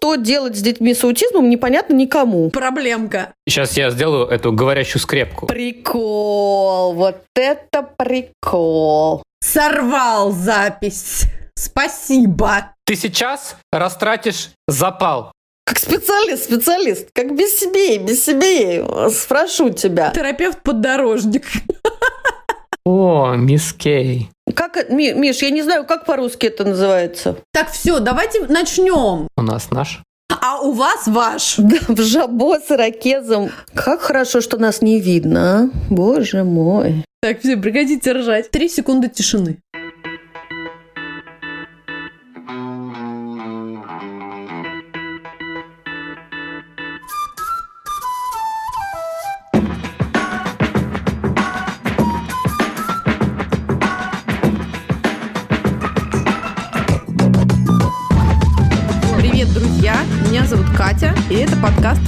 что делать с детьми с аутизмом, непонятно никому. Проблемка. Сейчас я сделаю эту говорящую скрепку. Прикол, вот это прикол. Сорвал запись. Спасибо. Ты сейчас растратишь запал. Как специалист, специалист, как без себе, без себе, спрошу тебя. Терапевт-поддорожник. О, мисс Кей. Как, Миш, я не знаю, как по-русски это называется. Так, все, давайте начнем. У нас наш. А у вас ваш. Да, в жабо с ирокезом. Как хорошо, что нас не видно, а? Боже мой. Так, все, прекратите ржать. Три секунды тишины.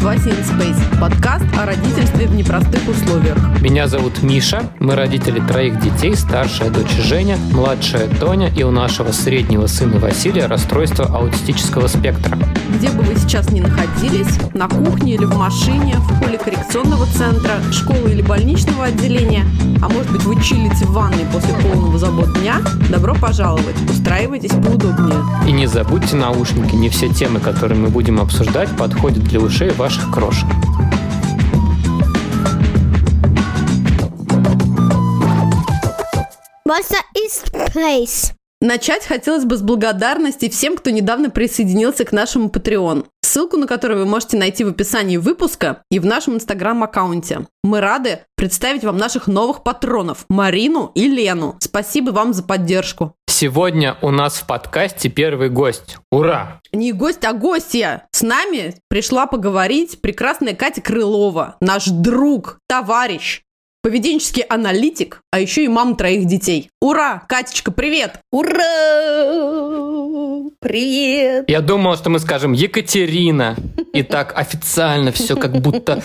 «Вася in Space». Подкаст о родительстве в непростых условиях. Меня зовут Миша. Мы родители троих детей. Старшая дочь Женя, младшая Тоня и у нашего среднего сына Василия расстройство аутистического спектра. Где бы вы сейчас ни находились, на кухне или в машине, в холле коррекционного центра, школы или больничного отделения, а может быть вы чилите в ванной после полного забот дня, добро пожаловать, устраивайтесь поудобнее. И не забудьте наушники. Не все темы, которые мы будем обсуждать, подходят для ушей ваших крошек. Вася is place. Начать хотелось бы с благодарности всем, кто недавно присоединился к нашему Patreon. Ссылку на который вы можете найти в описании выпуска и в нашем инстаграм-аккаунте. Мы рады представить вам наших новых патронов Марину и Лену. Спасибо вам за поддержку. Сегодня у нас в подкасте первый гость. Ура! Не гость, а гостья. С нами пришла поговорить прекрасная Катя Крылова, наш друг, товарищ, поведенческий аналитик, а еще и мама троих детей. Ура! Катечка, привет! Ура! Привет! Я думал, что мы скажем Екатерина. И так официально все как будто...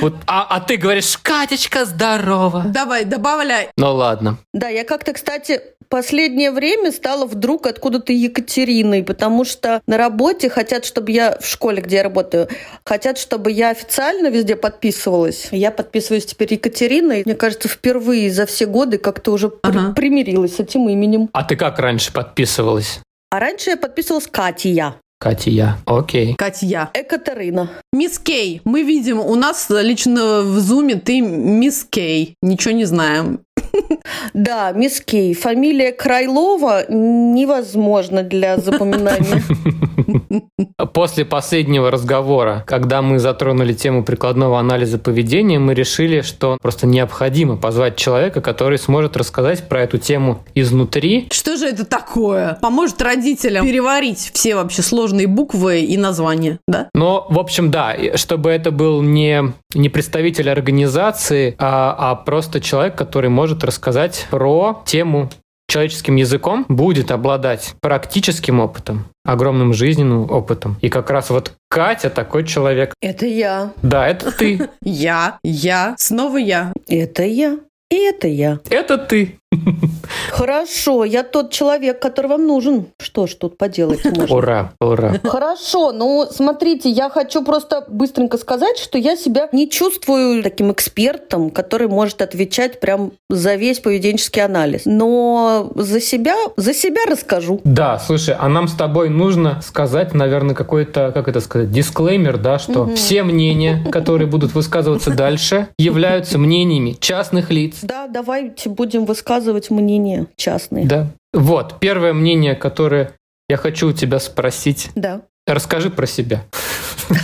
Вот, а, а ты говоришь, Катечка, здорово. Давай, добавляй. Ну ладно. Да, я как-то, кстати, последнее время стала вдруг откуда-то Екатериной, потому что на работе хотят, чтобы я в школе, где я работаю, хотят, чтобы я официально везде подписывалась. Я подписываюсь теперь Екатериной. Мне кажется, впервые за все годы как-то уже Ага. примирилась с этим именем. А ты как раньше подписывалась? А раньше я подписывалась Катя. Катя, я. Окей. Катя. Экатерина. Мисс Кей, мы видим, у нас лично в зуме ты мисс Кей. Ничего не знаем. Да, мисс Кей. Фамилия Крайлова невозможно для запоминания. После последнего разговора, когда мы затронули тему прикладного анализа поведения, мы решили, что просто необходимо позвать человека, который сможет рассказать про эту тему изнутри. Что же это такое? Поможет родителям переварить все вообще сложные буквы и названия, да? Но, в общем, да, чтобы это был не, не представитель организации, а, а просто человек, который может рассказать про тему человеческим языком, будет обладать практическим опытом, огромным жизненным опытом. И как раз вот Катя такой человек. Это я. Да, это ты. Я, я, снова я. Это я. И это я. Это ты. Хорошо, я тот человек, который вам нужен. Что ж тут поделать можно? Ура, ура. Хорошо, ну смотрите, я хочу просто быстренько сказать, что я себя не чувствую таким экспертом, который может отвечать прям за весь поведенческий анализ. Но за себя, за себя расскажу. Да, слушай, а нам с тобой нужно сказать, наверное, какой-то, как это сказать, дисклеймер, да, что все мнения, которые будут высказываться дальше, являются мнениями частных лиц. Да, давайте будем высказывать мнения частные. Да. Вот, первое мнение, которое я хочу у тебя спросить. Да. Расскажи про себя.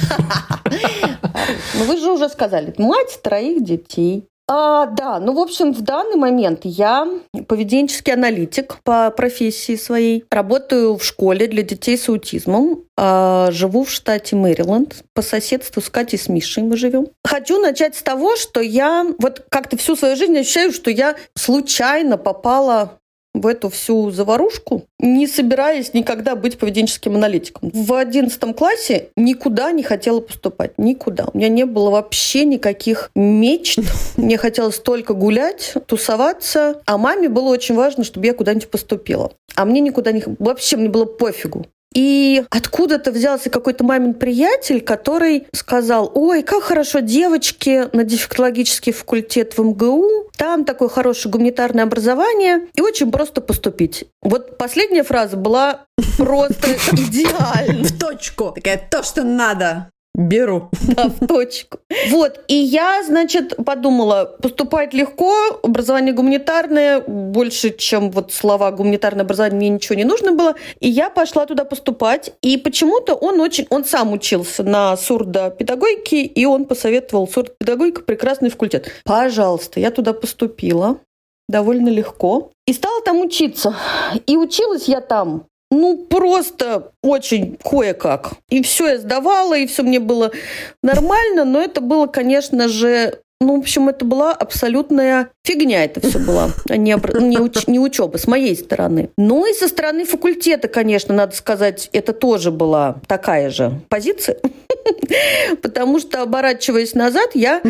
Ну вы же уже сказали, мать троих детей. А, да, ну, в общем, в данный момент я поведенческий аналитик по профессии своей. Работаю в школе для детей с аутизмом. А, живу в штате Мэриленд. По соседству с Катей с Мишей мы живем. Хочу начать с того, что я вот как-то всю свою жизнь ощущаю, что я случайно попала в эту всю заварушку, не собираясь никогда быть поведенческим аналитиком. В одиннадцатом классе никуда не хотела поступать. Никуда. У меня не было вообще никаких мечт. Мне хотелось только гулять, тусоваться. А маме было очень важно, чтобы я куда-нибудь поступила. А мне никуда не... Вообще мне было пофигу. И откуда-то взялся какой-то мамин приятель, который сказал, ой, как хорошо девочки на дефектологический факультет в МГУ, там такое хорошее гуманитарное образование, и очень просто поступить. Вот последняя фраза была просто идеальна. В точку. Такая, то, что надо. Беру. Да, в точку. Вот, и я, значит, подумала, поступать легко, образование гуманитарное, больше, чем вот слова гуманитарное образование, мне ничего не нужно было, и я пошла туда поступать, и почему-то он очень, он сам учился на сурдопедагогике, и он посоветовал сурдопедагогика, прекрасный факультет. Пожалуйста, я туда поступила, довольно легко. И стала там учиться. И училась я там ну, просто очень кое-как. И все я сдавала, и все мне было нормально, но это было, конечно же, ну, в общем, это была абсолютная фигня это все была, а не, не, уч, не учеба с моей стороны. Ну и со стороны факультета, конечно, надо сказать, это тоже была такая же позиция. Потому что, оборачиваясь назад, я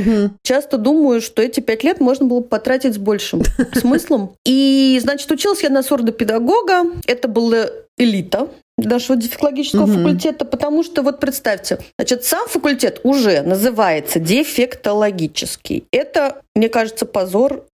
часто думаю, что эти пять лет можно было потратить с большим смыслом. И, значит, училась я на сурдопедагога. Это было элита нашего дефектологического угу. факультета, потому что вот представьте, значит, сам факультет уже называется дефектологический. Это, мне кажется, позор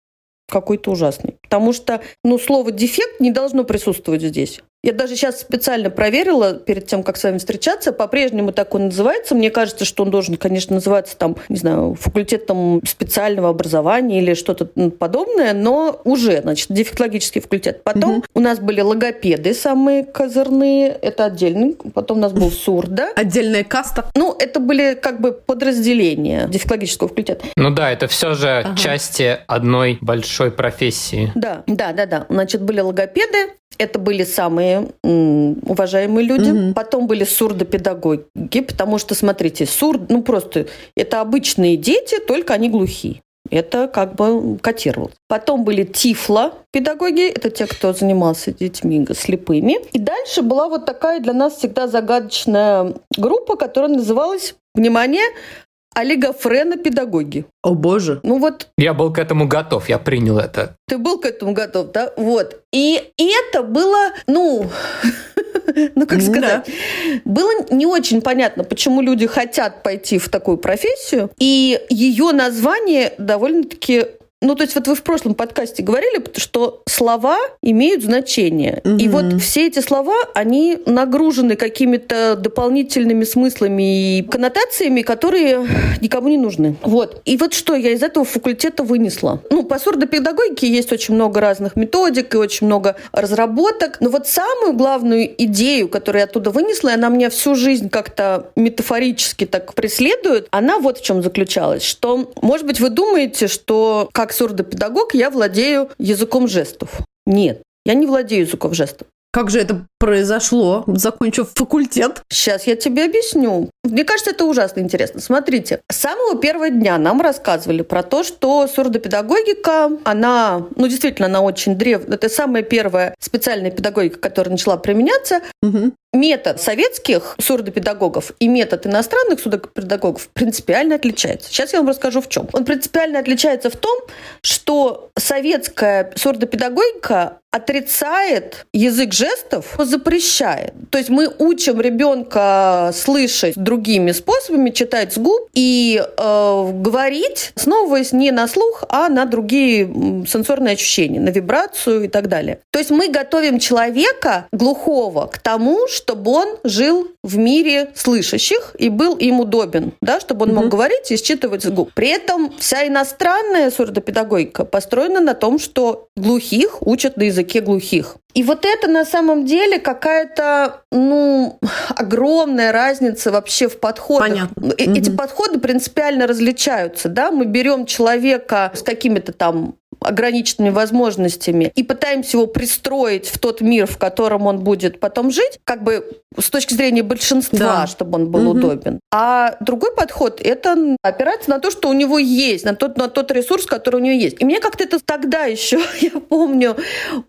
какой-то ужасный. Потому что, ну, слово «дефект» не должно присутствовать здесь. Я даже сейчас специально проверила перед тем, как с вами встречаться. По-прежнему так он называется. Мне кажется, что он должен, конечно, называться там, не знаю, факультетом специального образования или что-то подобное, но уже, значит, дефектологический факультет. Потом угу. у нас были логопеды самые козырные, это отдельный. Потом у нас был сурда. Отдельная каста. Ну, это были как бы подразделения дефектологического факультета. Ну да, это все же ага. части одной большой профессии. Да, да, да, да. Значит, были логопеды, это были самые м, уважаемые люди. Угу. Потом были сурдопедагоги, потому что, смотрите, сурд, ну просто это обычные дети, только они глухие. Это как бы котировалось. Потом были тифло-педагоги, это те, кто занимался детьми слепыми. И дальше была вот такая для нас всегда загадочная группа, которая называлась, внимание, олигофренопедагоги. О боже. Ну вот. Я был к этому готов, я принял это. Ты был к этому готов, да? Вот. И это было, ну, ну как сказать, да. было не очень понятно, почему люди хотят пойти в такую профессию. И ее название довольно-таки ну, то есть вот вы в прошлом подкасте говорили, что слова имеют значение. Угу. И вот все эти слова, они нагружены какими-то дополнительными смыслами и коннотациями, которые никому не нужны. Вот. И вот что я из этого факультета вынесла. Ну, по сурдопедагогике есть очень много разных методик и очень много разработок. Но вот самую главную идею, которую я оттуда вынесла, и она меня всю жизнь как-то метафорически так преследует, она вот в чем заключалась, что, может быть, вы думаете, что как как сурдопедагог я владею языком жестов. Нет, я не владею языком жестов. Как же это произошло, закончив факультет? Сейчас я тебе объясню. Мне кажется, это ужасно интересно. Смотрите, с самого первого дня нам рассказывали про то, что сурдопедагогика, она, ну, действительно, она очень древняя. Это самая первая специальная педагогика, которая начала применяться. Угу. Метод советских сурдопедагогов и метод иностранных сурдопедагогов принципиально отличается. Сейчас я вам расскажу в чем. Он принципиально отличается в том, что советская сурдопедагогика отрицает язык жестов, запрещает. То есть мы учим ребенка слышать другими способами, читать с губ и э, говорить, основываясь не на слух, а на другие сенсорные ощущения, на вибрацию и так далее. То есть мы готовим человека глухого к тому, чтобы он жил в мире слышащих и был им удобен, да, чтобы он мог говорить и считывать с губ. При этом вся иностранная сурдопедагогика построена на том, что глухих учат на языке глухих. И вот это на самом деле какая-то, ну, огромная разница вообще в подходах. Понятно. Эти угу. подходы принципиально различаются, да. Мы берем человека с какими-то там ограниченными возможностями и пытаемся его пристроить в тот мир, в котором он будет потом жить, как бы с точки зрения большинства, да. чтобы он был угу. удобен. А другой подход – это опираться на то, что у него есть, на тот, на тот ресурс, который у него есть. И мне как-то это тогда еще, я помню,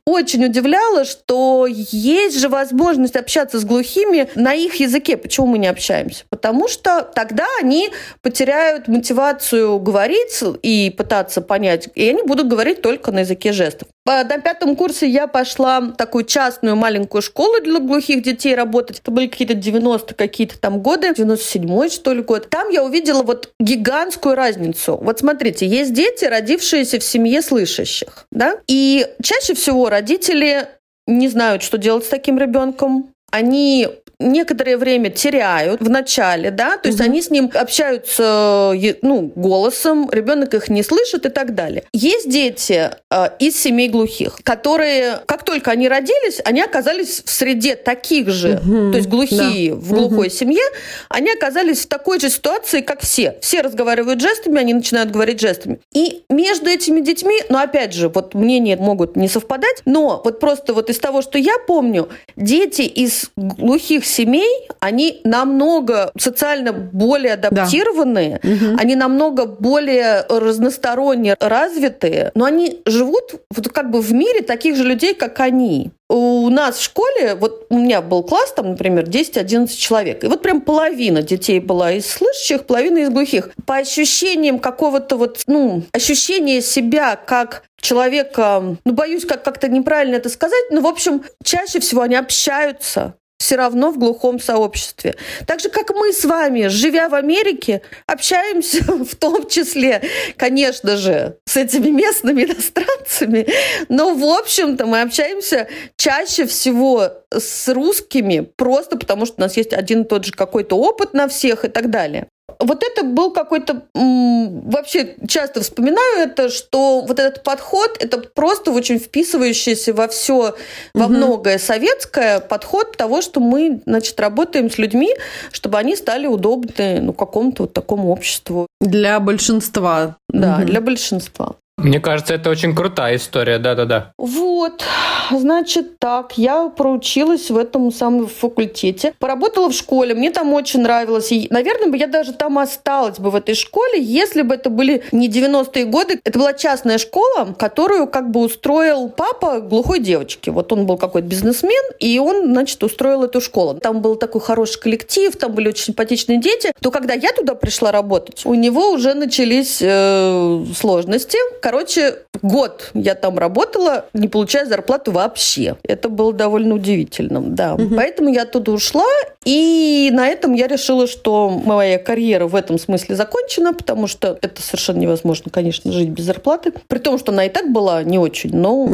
очень удивляло, что есть же возможность общаться с глухими на их языке. Почему мы не общаемся? Потому что тогда они потеряют мотивацию говорить и пытаться понять, и они будут говорить говорить только на языке жестов. На пятом курсе я пошла в такую частную маленькую школу для глухих детей работать. Это были какие-то 90 какие-то там годы, 97 что ли год. Там я увидела вот гигантскую разницу. Вот смотрите, есть дети, родившиеся в семье слышащих, да, и чаще всего родители не знают, что делать с таким ребенком. Они некоторое время теряют в начале, да, то есть угу. они с ним общаются, ну, голосом, ребенок их не слышит и так далее. Есть дети э, из семей глухих, которые, как только они родились, они оказались в среде таких же, угу. то есть глухие да. в глухой угу. семье, они оказались в такой же ситуации, как все. Все разговаривают жестами, они начинают говорить жестами. И между этими детьми, ну, опять же, вот мнения могут не совпадать, но вот просто вот из того, что я помню, дети из глухих семей, они намного социально более адаптированные, да. угу. они намного более разносторонне развитые, но они живут вот как бы в мире таких же людей, как они у нас в школе, вот у меня был класс, там, например, 10-11 человек, и вот прям половина детей была из слышащих, половина из глухих. По ощущениям какого-то вот, ну, ощущения себя как человека, ну, боюсь как- как-то неправильно это сказать, но, в общем, чаще всего они общаются все равно в глухом сообществе. Так же, как мы с вами, живя в Америке, общаемся в том числе, конечно же, с этими местными иностранцами, но, в общем-то, мы общаемся чаще всего с русскими просто потому, что у нас есть один и тот же какой-то опыт на всех и так далее вот это был какой-то... Вообще часто вспоминаю это, что вот этот подход, это просто очень вписывающийся во все, во угу. многое советское подход того, что мы, значит, работаем с людьми, чтобы они стали удобны ну, какому-то вот такому обществу. Для большинства. Да, угу. для большинства. Мне кажется, это очень крутая история, да-да-да. Вот, значит так, я проучилась в этом самом факультете, поработала в школе, мне там очень нравилось, и, наверное, бы я даже там осталась бы в этой школе, если бы это были не 90-е годы, это была частная школа, которую как бы устроил папа глухой девочки, вот он был какой-то бизнесмен, и он, значит, устроил эту школу. Там был такой хороший коллектив, там были очень симпатичные дети, то когда я туда пришла работать, у него уже начались э, сложности, Короче, год я там работала, не получая зарплату вообще. Это было довольно удивительным, да. Угу. Поэтому я оттуда ушла, и на этом я решила, что моя карьера в этом смысле закончена, потому что это совершенно невозможно, конечно, жить без зарплаты. При том, что она и так была не очень, но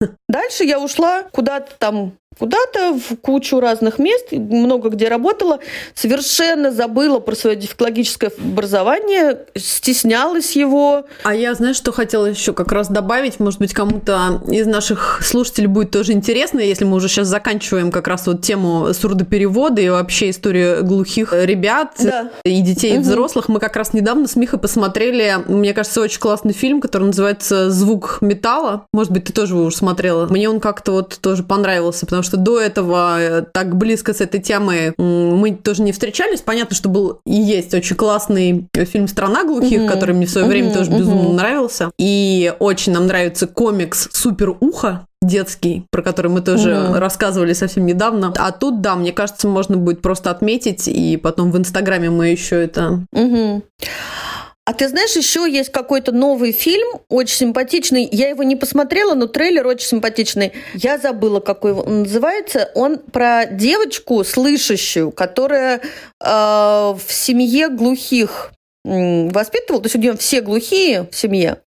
Дальше я ушла куда-то там куда-то в кучу разных мест, много где работала, совершенно забыла про свое дефектологическое образование, стеснялась его. А я, знаешь, что хотела еще как раз добавить, может быть, кому-то из наших слушателей будет тоже интересно, если мы уже сейчас заканчиваем как раз вот тему сурдоперевода и вообще историю глухих ребят да. и детей, и взрослых. Мы как раз недавно с Михой посмотрели, мне кажется, очень классный фильм, который называется «Звук металла». Может быть, ты тоже его уже смотрела. Мне он как-то вот тоже понравился, потому что что до этого э, так близко с этой темой мы тоже не встречались. Понятно, что был и есть очень классный фильм «Страна глухих», угу. который мне в свое угу, время тоже угу. безумно нравился. И очень нам нравится комикс «Супер ухо», детский, про который мы тоже mm рассказывали совсем недавно. А тут, да, мне кажется, можно будет просто отметить, и потом в Инстаграме мы еще это... mm а ты знаешь, еще есть какой-то новый фильм, очень симпатичный. Я его не посмотрела, но трейлер очень симпатичный. Я забыла, какой он называется. Он про девочку слышащую, которая э, в семье глухих воспитывал, то есть у нее все глухие в семье,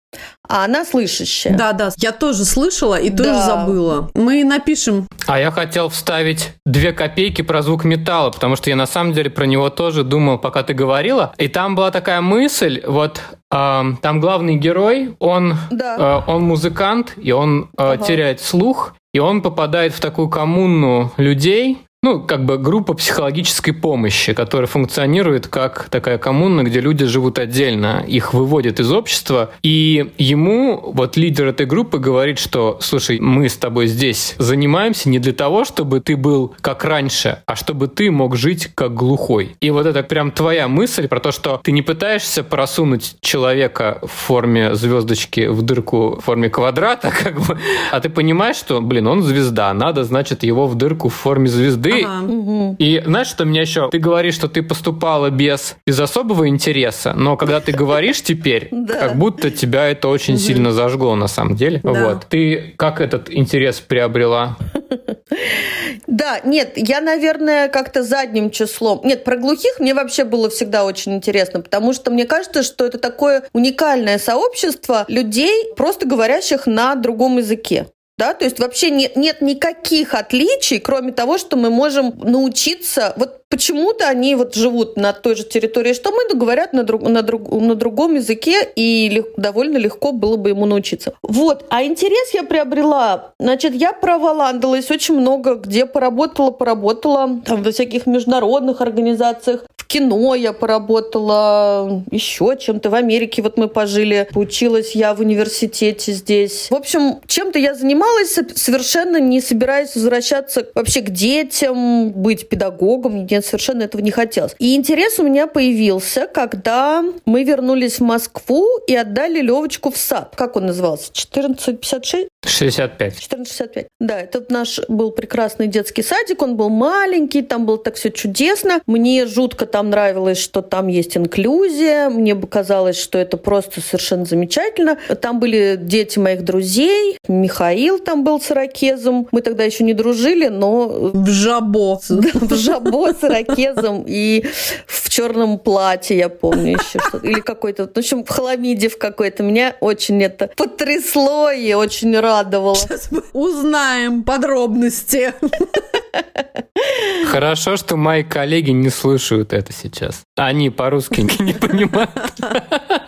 а она слышащая. Да, да, я тоже слышала и тоже да. забыла. Мы напишем. А я хотел вставить две копейки про звук металла, потому что я на самом деле про него тоже думал, пока ты говорила. И там была такая мысль, вот э, там главный герой, он, да. э, он музыкант, и он э, ага. теряет слух, и он попадает в такую коммуну людей, ну, как бы группа психологической помощи, которая функционирует как такая коммуна, где люди живут отдельно, их выводят из общества, и ему, вот лидер этой группы говорит, что, слушай, мы с тобой здесь занимаемся не для того, чтобы ты был как раньше, а чтобы ты мог жить как глухой. И вот это прям твоя мысль про то, что ты не пытаешься просунуть человека в форме звездочки в дырку в форме квадрата, как бы, а ты понимаешь, что, блин, он звезда, надо, значит, его в дырку в форме звезды Ты Ага. И знаешь, что меня еще? Ты говоришь, что ты поступала без, без особого интереса, но когда ты говоришь теперь, как будто тебя это очень сильно зажгло на самом деле. Вот. Ты как этот интерес приобрела? Да, нет, я, наверное, как-то задним числом. Нет, про глухих мне вообще было всегда очень интересно, потому что мне кажется, что это такое уникальное сообщество людей, просто говорящих на другом языке. Да, то есть вообще нет, нет никаких отличий, кроме того, что мы можем научиться. Вот почему-то они вот живут на той же территории, что мы, но говорят на, друг, на, друг, на другом языке, и лег- довольно легко было бы ему научиться. Вот, а интерес я приобрела. Значит, я проволандалась очень много, где поработала, поработала, там во всяких международных организациях, в кино я поработала, еще чем-то. В Америке вот мы пожили, училась я в университете здесь. В общем, чем-то я занималась, со- совершенно не собираясь возвращаться вообще к детям, быть педагогом. Мне совершенно этого не хотелось. И интерес у меня появился, когда мы вернулись в Москву и отдали Левочку в сад. Как он назывался? 1456? 65. 1465. Да, это наш был прекрасный детский садик. Он был маленький, там было так все чудесно. Мне жутко там нравилось, что там есть инклюзия. Мне бы казалось, что это просто совершенно замечательно. Там были дети моих друзей. Михаил там был с ирокезом. Мы тогда еще не дружили, но В жабо. в жабо с ирокезом и в черном платье, я помню еще. Или какой-то, в общем, в хламиде в какой-то. Меня очень это потрясло и очень радовало. Сейчас мы узнаем подробности. Хорошо, что мои коллеги не слушают это сейчас. Они по-русски не понимают.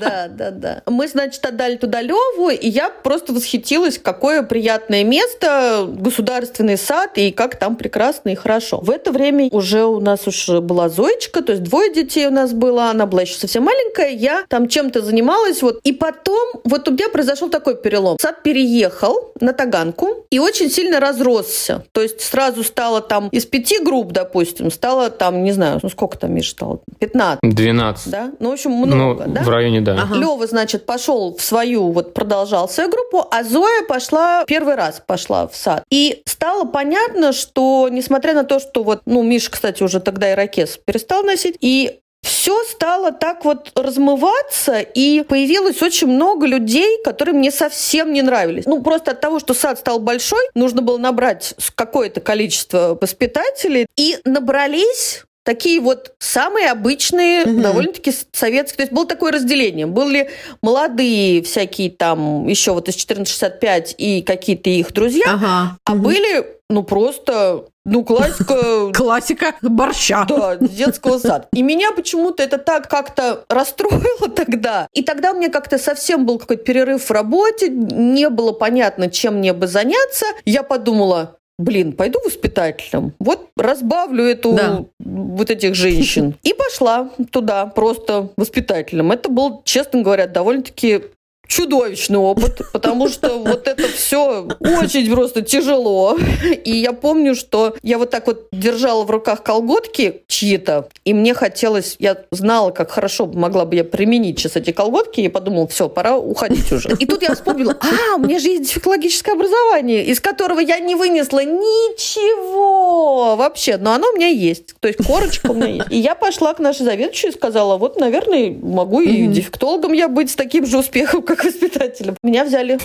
Да, да, да. Мы, значит, отдали туда Леву, и я просто восхитилась, какое приятное место, государственный сад, и как там прекрасно и хорошо. В это время уже у нас уже была Зоечка, то есть двое детей у нас было, она была еще совсем маленькая, я там чем-то занималась, вот. И потом, вот у меня произошел такой перелом. Сад переехал на Таганку и очень сильно разросся. То есть сразу стало там из пяти групп, допустим, стало там, не знаю, ну сколько там, Миша, стало? 15, 12. да? Ну, в общем, Ну, много, да? в районе, да. Ага. Лева, значит, пошел в свою, вот продолжал свою группу, а Зоя пошла, первый раз пошла в сад. И стало понятно, что, несмотря на то, что вот, ну, Миша, кстати, уже тогда ирокез перестал носить, и все стало так вот размываться, и появилось очень много людей, которые мне совсем не нравились. Ну, просто от того, что сад стал большой, нужно было набрать какое-то количество воспитателей, и набрались такие вот самые обычные, Мгм. довольно-таки советские. То есть было такое разделение. Были молодые всякие там, еще вот из 1465 и какие-то их друзья, Ага. а Мгм. были, ну, просто, ну, классика Классика борща. да, детского сада. И меня почему-то это так как-то расстроило тогда. И тогда у меня как-то совсем был какой-то перерыв в работе, не было понятно, чем мне бы заняться. Я подумала, блин, пойду воспитателем. Вот разбавлю эту Да. вот этих женщин. И пошла туда просто воспитателем. Это был, честно говоря, довольно-таки чудовищный опыт, потому что вот это все очень просто тяжело. И я помню, что я вот так вот держала в руках колготки чьи-то, и мне хотелось, я знала, как хорошо могла бы я применить сейчас эти колготки, и подумала, все, пора уходить уже. И тут я вспомнила, а, у меня же есть дефектологическое образование, из которого я не вынесла ничего вообще, но оно у меня есть, то есть корочка у меня есть. И я пошла к нашей заведующей и сказала, вот, наверное, могу и дефектологом я быть с таким же успехом, как воспитателем. Меня взяли.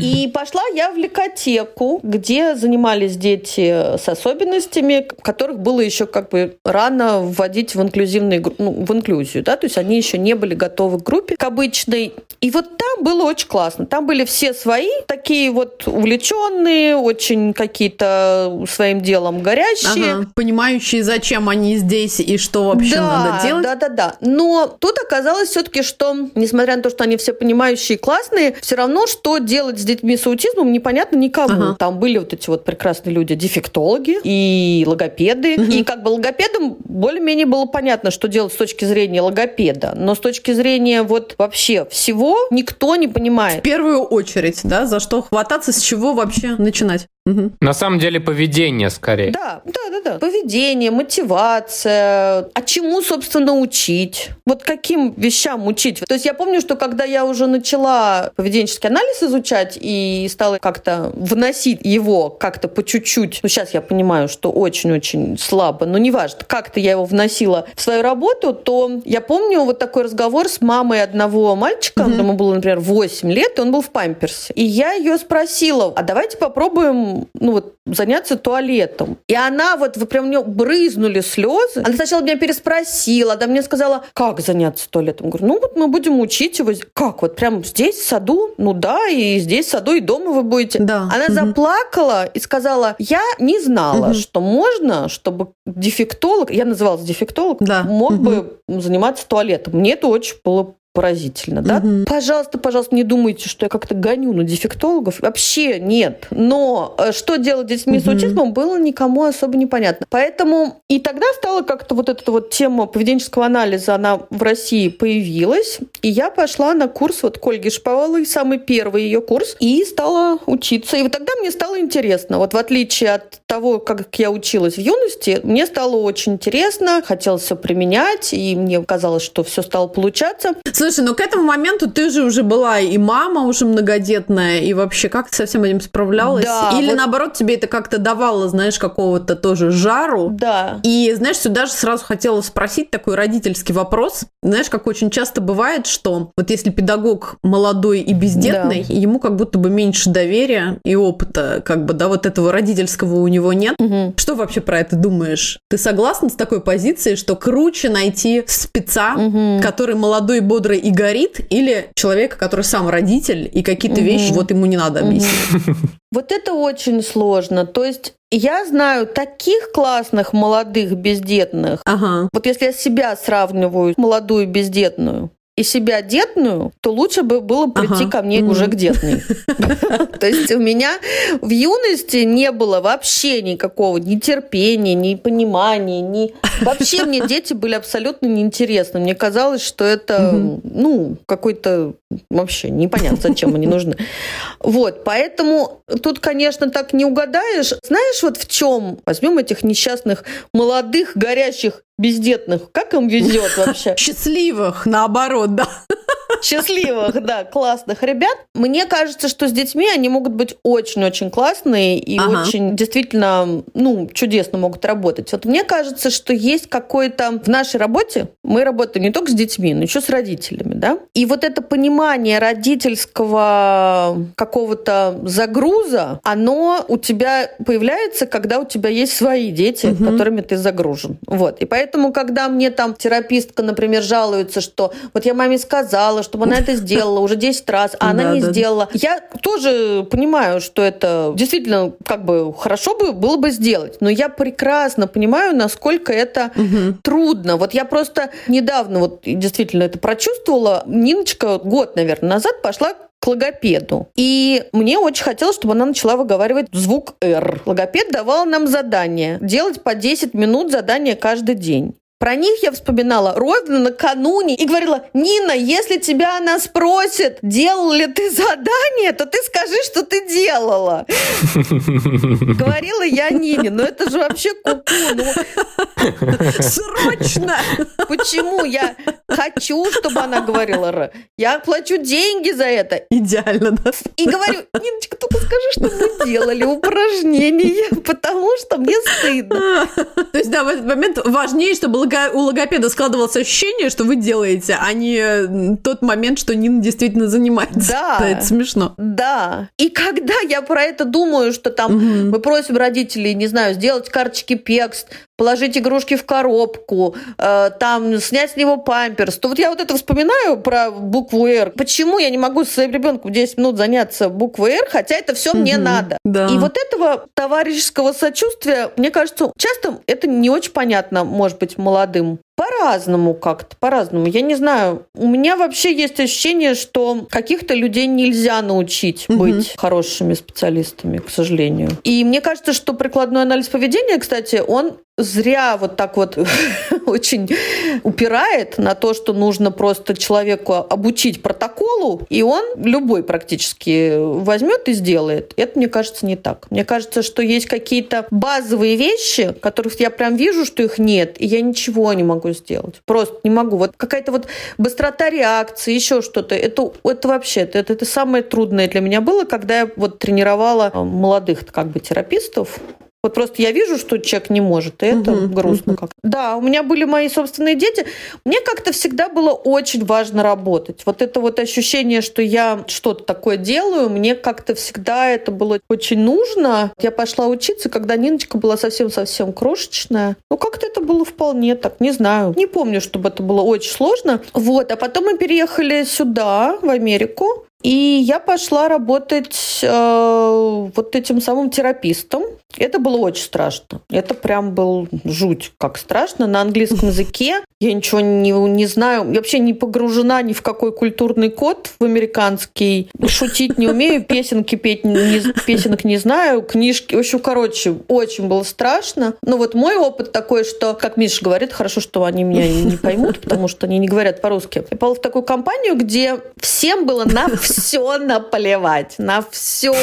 И пошла я в лекотеку, где занимались дети с особенностями, которых было еще как бы рано вводить в инклюзивный, гру- ну, в инклюзию, да, то есть они еще не были готовы к группе, к обычной. И вот там было очень классно. Там были все свои, такие вот увлеченные, очень какие-то своим делом горящие. Ага. Понимающие, зачем они здесь и что вообще да, надо делать. Да, да, да. Но тут оказалось все-таки, что, несмотря на то, что они все понимающие и классные, все равно, что делать с детьми с аутизмом, непонятно никому. Ага. Там были вот эти вот прекрасные люди, дефектологи и логопеды. И как бы логопедам более-менее было понятно, что делать с точки зрения логопеда. Но с точки зрения вот вообще всего никто не В понимает. первую очередь, да, за что хвататься, с чего вообще начинать. Мгм. На самом деле поведение скорее. Да, да, да, да. Поведение, мотивация. А чему, собственно, учить? Вот каким вещам учить? То есть я помню, что когда я уже начала поведенческий анализ изучать и стала как-то вносить его как-то по чуть-чуть, ну сейчас я понимаю, что очень-очень слабо, но неважно, как-то я его вносила в свою работу, то я помню вот такой разговор с мамой одного мальчика, Мгм. ему было, например, 8 лет, и он был в памперсе. И я ее спросила, а давайте попробуем, ну вот, заняться туалетом. И она вот, вы прям у нее брызнули слезы. Она сначала меня переспросила, да мне сказала, как заняться туалетом? Говорю, ну вот мы будем учить его. Как, вот прям здесь, в саду? Ну да, и здесь, в саду, и дома вы будете. Да. Она Мгм. заплакала и сказала, я не знала, Мгм. что можно, чтобы дефектолог, я называлась дефектолог, Да. мог Мгм. бы заниматься туалетом. Мне это очень было поразительно, да? Мгм. Пожалуйста, пожалуйста, не думайте, что я как-то гоню на дефектологов. Вообще нет. Но э, что делать с детьми с Мгм. аутизмом, было никому особо непонятно. Поэтому и тогда стала как-то вот эта вот тема поведенческого анализа, она в России появилась. И я пошла на курс вот к Ольге Шповаловой, самый первый ее курс, и стала учиться. И вот тогда мне стало интересно. Вот в отличие от того, как я училась в юности, мне стало очень интересно, хотелось все применять, и мне казалось, что все стало получаться. Слушай, ну к этому моменту ты же уже была и мама уже многодетная, и вообще как ты со всем этим справлялась? Да, Или вот- наоборот тебе это как-то давало, знаешь, какого-то тоже жару? Да. И, знаешь, сюда же сразу хотела спросить такой родительский вопрос. Знаешь, как очень часто бывает, что вот если педагог молодой и бездетный, ему как будто бы меньше доверия и опыта, как бы, да, вот этого родительского у него нет. Мгм. Что вообще про это думаешь? Ты согласна с такой позицией, что круче найти спеца, Мгм. который молодой, бодрый и горит, или человека, который сам родитель, и какие-то Мгм. вещи вот ему не надо объяснить? Вот это очень сложно. То есть я знаю таких классных молодых бездетных. Ага. Вот если я себя сравниваю, молодую бездетную, и себя детную, то лучше бы было прийти Ага. ко мне уже к детной. То есть у меня в юности не было вообще никакого ни терпения, ни понимания, ни... Вообще мне дети были абсолютно неинтересны. Мне казалось, что это, ну, какой-то вообще непонятно, зачем они нужны. Вот, поэтому тут, конечно, так не угадаешь. Знаешь, вот в чем? Возьмем этих несчастных молодых, горящих, бездетных. Как им везет вообще? Счастливых, наоборот, да. Счастливых, да, классных ребят. Мне кажется, что с детьми они могут быть очень-очень классные и Ага. очень действительно, ну, чудесно могут работать. Вот мне кажется, что есть какое-то в нашей работе, мы работаем не только с детьми, но еще с родителями, да? И вот это понимание родительского какого-то загруза, оно у тебя появляется, когда у тебя есть свои дети, Мгм. которыми ты загружен. Вот. И поэтому, когда мне там терапистка, например, жалуется, что вот я маме сказала, чтобы она это сделала уже 10 раз, а она не сделала. Я тоже понимаю, что это действительно как бы хорошо бы было бы сделать, но я прекрасно понимаю, насколько это трудно. Вот я просто недавно вот действительно это прочувствовала. Ниночка год, наверное, назад пошла к логопеду. И мне очень хотелось, чтобы она начала выговаривать звук «Р». Логопед давал нам задание делать по 10 минут задания каждый день. Про них я вспоминала ровно накануне и говорила, Нина, если тебя она спросит, делал ли ты задание, то ты скажи, что ты делала. Говорила я Нине, но это же вообще куку. Ну, Срочно! Почему я хочу, чтобы она говорила «р»? Я плачу деньги за это. Идеально, да? И говорю, Ниночка, только скажи, что мы делали упражнения, потому что мне стыдно. То есть, да, в этот момент важнее, чтобы лого- у логопеда складывалось ощущение, что вы делаете, а не тот момент, что Нина действительно занимается. Да. это смешно. Да. И когда я про это думаю, что там Мгм. мы просим родителей, не знаю, сделать карточки пекст, положить игрушки в коробку, э, там снять с него памперс, то вот я вот это вспоминаю про букву «Р». Почему я не могу со своим ребенком 10 минут заняться буквой «Р», хотя это все мне Мгм. надо? Да. И вот этого товарищеского сочувствия, мне кажется, часто это не очень понятно, может быть, молодым. По-разному как-то, по-разному. Я не знаю. У меня вообще есть ощущение, что каких-то людей нельзя научить Мгм. быть хорошими специалистами, к сожалению. И мне кажется, что прикладной анализ поведения, кстати, он зря вот так вот очень упирает на то, что нужно просто человеку обучить протоколу, и он любой практически возьмет и сделает. Это, мне кажется, не так. Мне кажется, что есть какие-то базовые вещи, которых я прям вижу, что их нет, и я ничего не могу сделать. Просто не могу. Вот какая-то вот быстрота реакции, еще что-то. Это, это вообще, это, это самое трудное для меня было, когда я вот тренировала молодых как бы терапистов. Вот просто я вижу, что человек не может, и это угу, грустно угу. как. Да, у меня были мои собственные дети. Мне как-то всегда было очень важно работать. Вот это вот ощущение, что я что-то такое делаю, мне как-то всегда это было очень нужно. Я пошла учиться, когда Ниночка была совсем-совсем крошечная. Ну, как-то это было вполне так, не знаю. Не помню, чтобы это было очень сложно. Вот, а потом мы переехали сюда, в Америку. И я пошла работать э, вот этим самым терапистом. Это было очень страшно. Это прям был жуть, как страшно. На английском языке я ничего не, не знаю. Я вообще не погружена ни в какой культурный код в американский. Шутить не умею, песенки петь, не, песенок не знаю, книжки. В общем, короче, очень было страшно. Но вот мой опыт такой, что, как Миша говорит, хорошо, что они меня не поймут, потому что они не говорят по-русски. Я попала в такую компанию, где всем было на все наплевать, на все.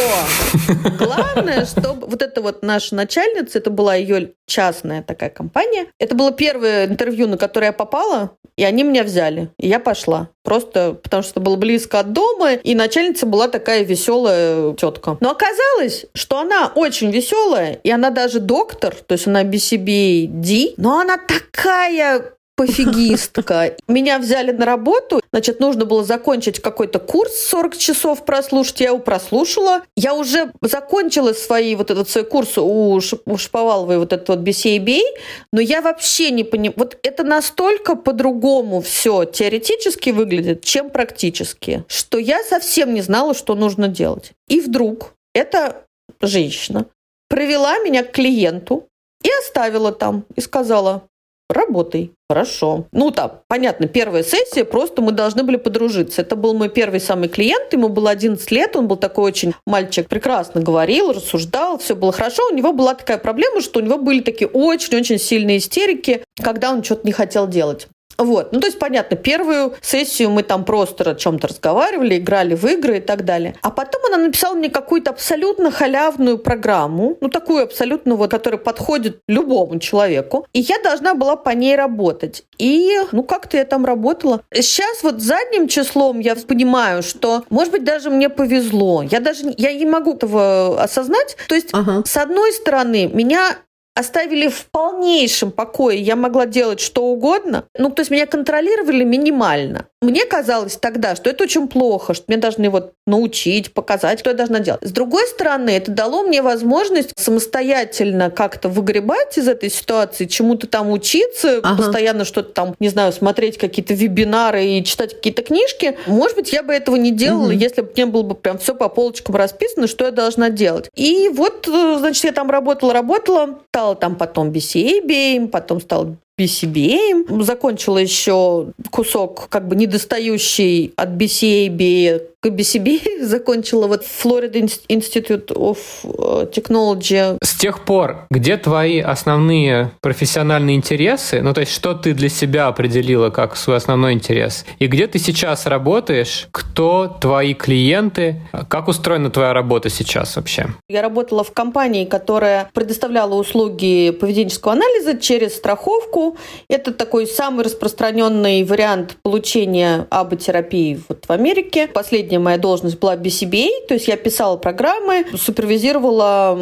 Главное, чтобы вот эта вот наша начальница, это была ее частная такая компания. Это было первое интервью, на которое я попала, и они меня взяли. И я пошла. Просто потому что это было близко от дома, и начальница была такая веселая тетка. Но оказалось, что она очень веселая, и она даже доктор, то есть она BCBD, но она такая пофигистка. Меня взяли на работу, значит, нужно было закончить какой-то курс, 40 часов прослушать, я его прослушала. Я уже закончила свои, вот этот свой курс у, у Шповаловой, вот этот вот BCABA, но я вообще не понимаю, вот это настолько по-другому все теоретически выглядит, чем практически, что я совсем не знала, что нужно делать. И вдруг эта женщина провела меня к клиенту и оставила там, и сказала, работай. Хорошо. Ну, там, понятно, первая сессия, просто мы должны были подружиться. Это был мой первый самый клиент, ему было 11 лет, он был такой очень мальчик, прекрасно говорил, рассуждал, все было хорошо. У него была такая проблема, что у него были такие очень-очень сильные истерики, когда он что-то не хотел делать. Вот. Ну, то есть, понятно, первую сессию мы там просто о чем-то разговаривали, играли в игры и так далее. А потом она написала мне какую-то абсолютно халявную программу, ну, такую абсолютно вот, которая подходит любому человеку. И я должна была по ней работать. И, ну, как-то я там работала. Сейчас вот задним числом я понимаю, что, может быть, даже мне повезло. Я даже я не могу этого осознать. То есть, ага. с одной стороны, меня оставили в полнейшем покое. Я могла делать что угодно. Ну, то есть меня контролировали минимально. Мне казалось тогда, что это очень плохо, что мне должны вот научить, показать, что я должна делать. С другой стороны, это дало мне возможность самостоятельно как-то выгребать из этой ситуации, чему-то там учиться, ага. постоянно что-то там, не знаю, смотреть какие-то вебинары и читать какие-то книжки. Может быть, я бы этого не делала, угу. если бы не было бы прям все по полочкам расписано, что я должна делать. И вот, э, значит, я там работала, работала, стала там потом BCA потом стала BCBA. Закончила еще кусок как бы недостающий от BCA к BCB. Закончила вот Florida Institute of э, Technology. С тех пор, где твои основные профессиональные интересы? Ну, то есть, что ты для себя определила как свой основной интерес? И где ты сейчас работаешь? Кто твои клиенты? Как устроена твоя работа сейчас вообще? Я работала в компании, которая предоставляла услуги поведенческого анализа через страховку это такой самый распространенный вариант получения аботерапии вот в Америке. Последняя моя должность была BCBA, то есть я писала программы, супервизировала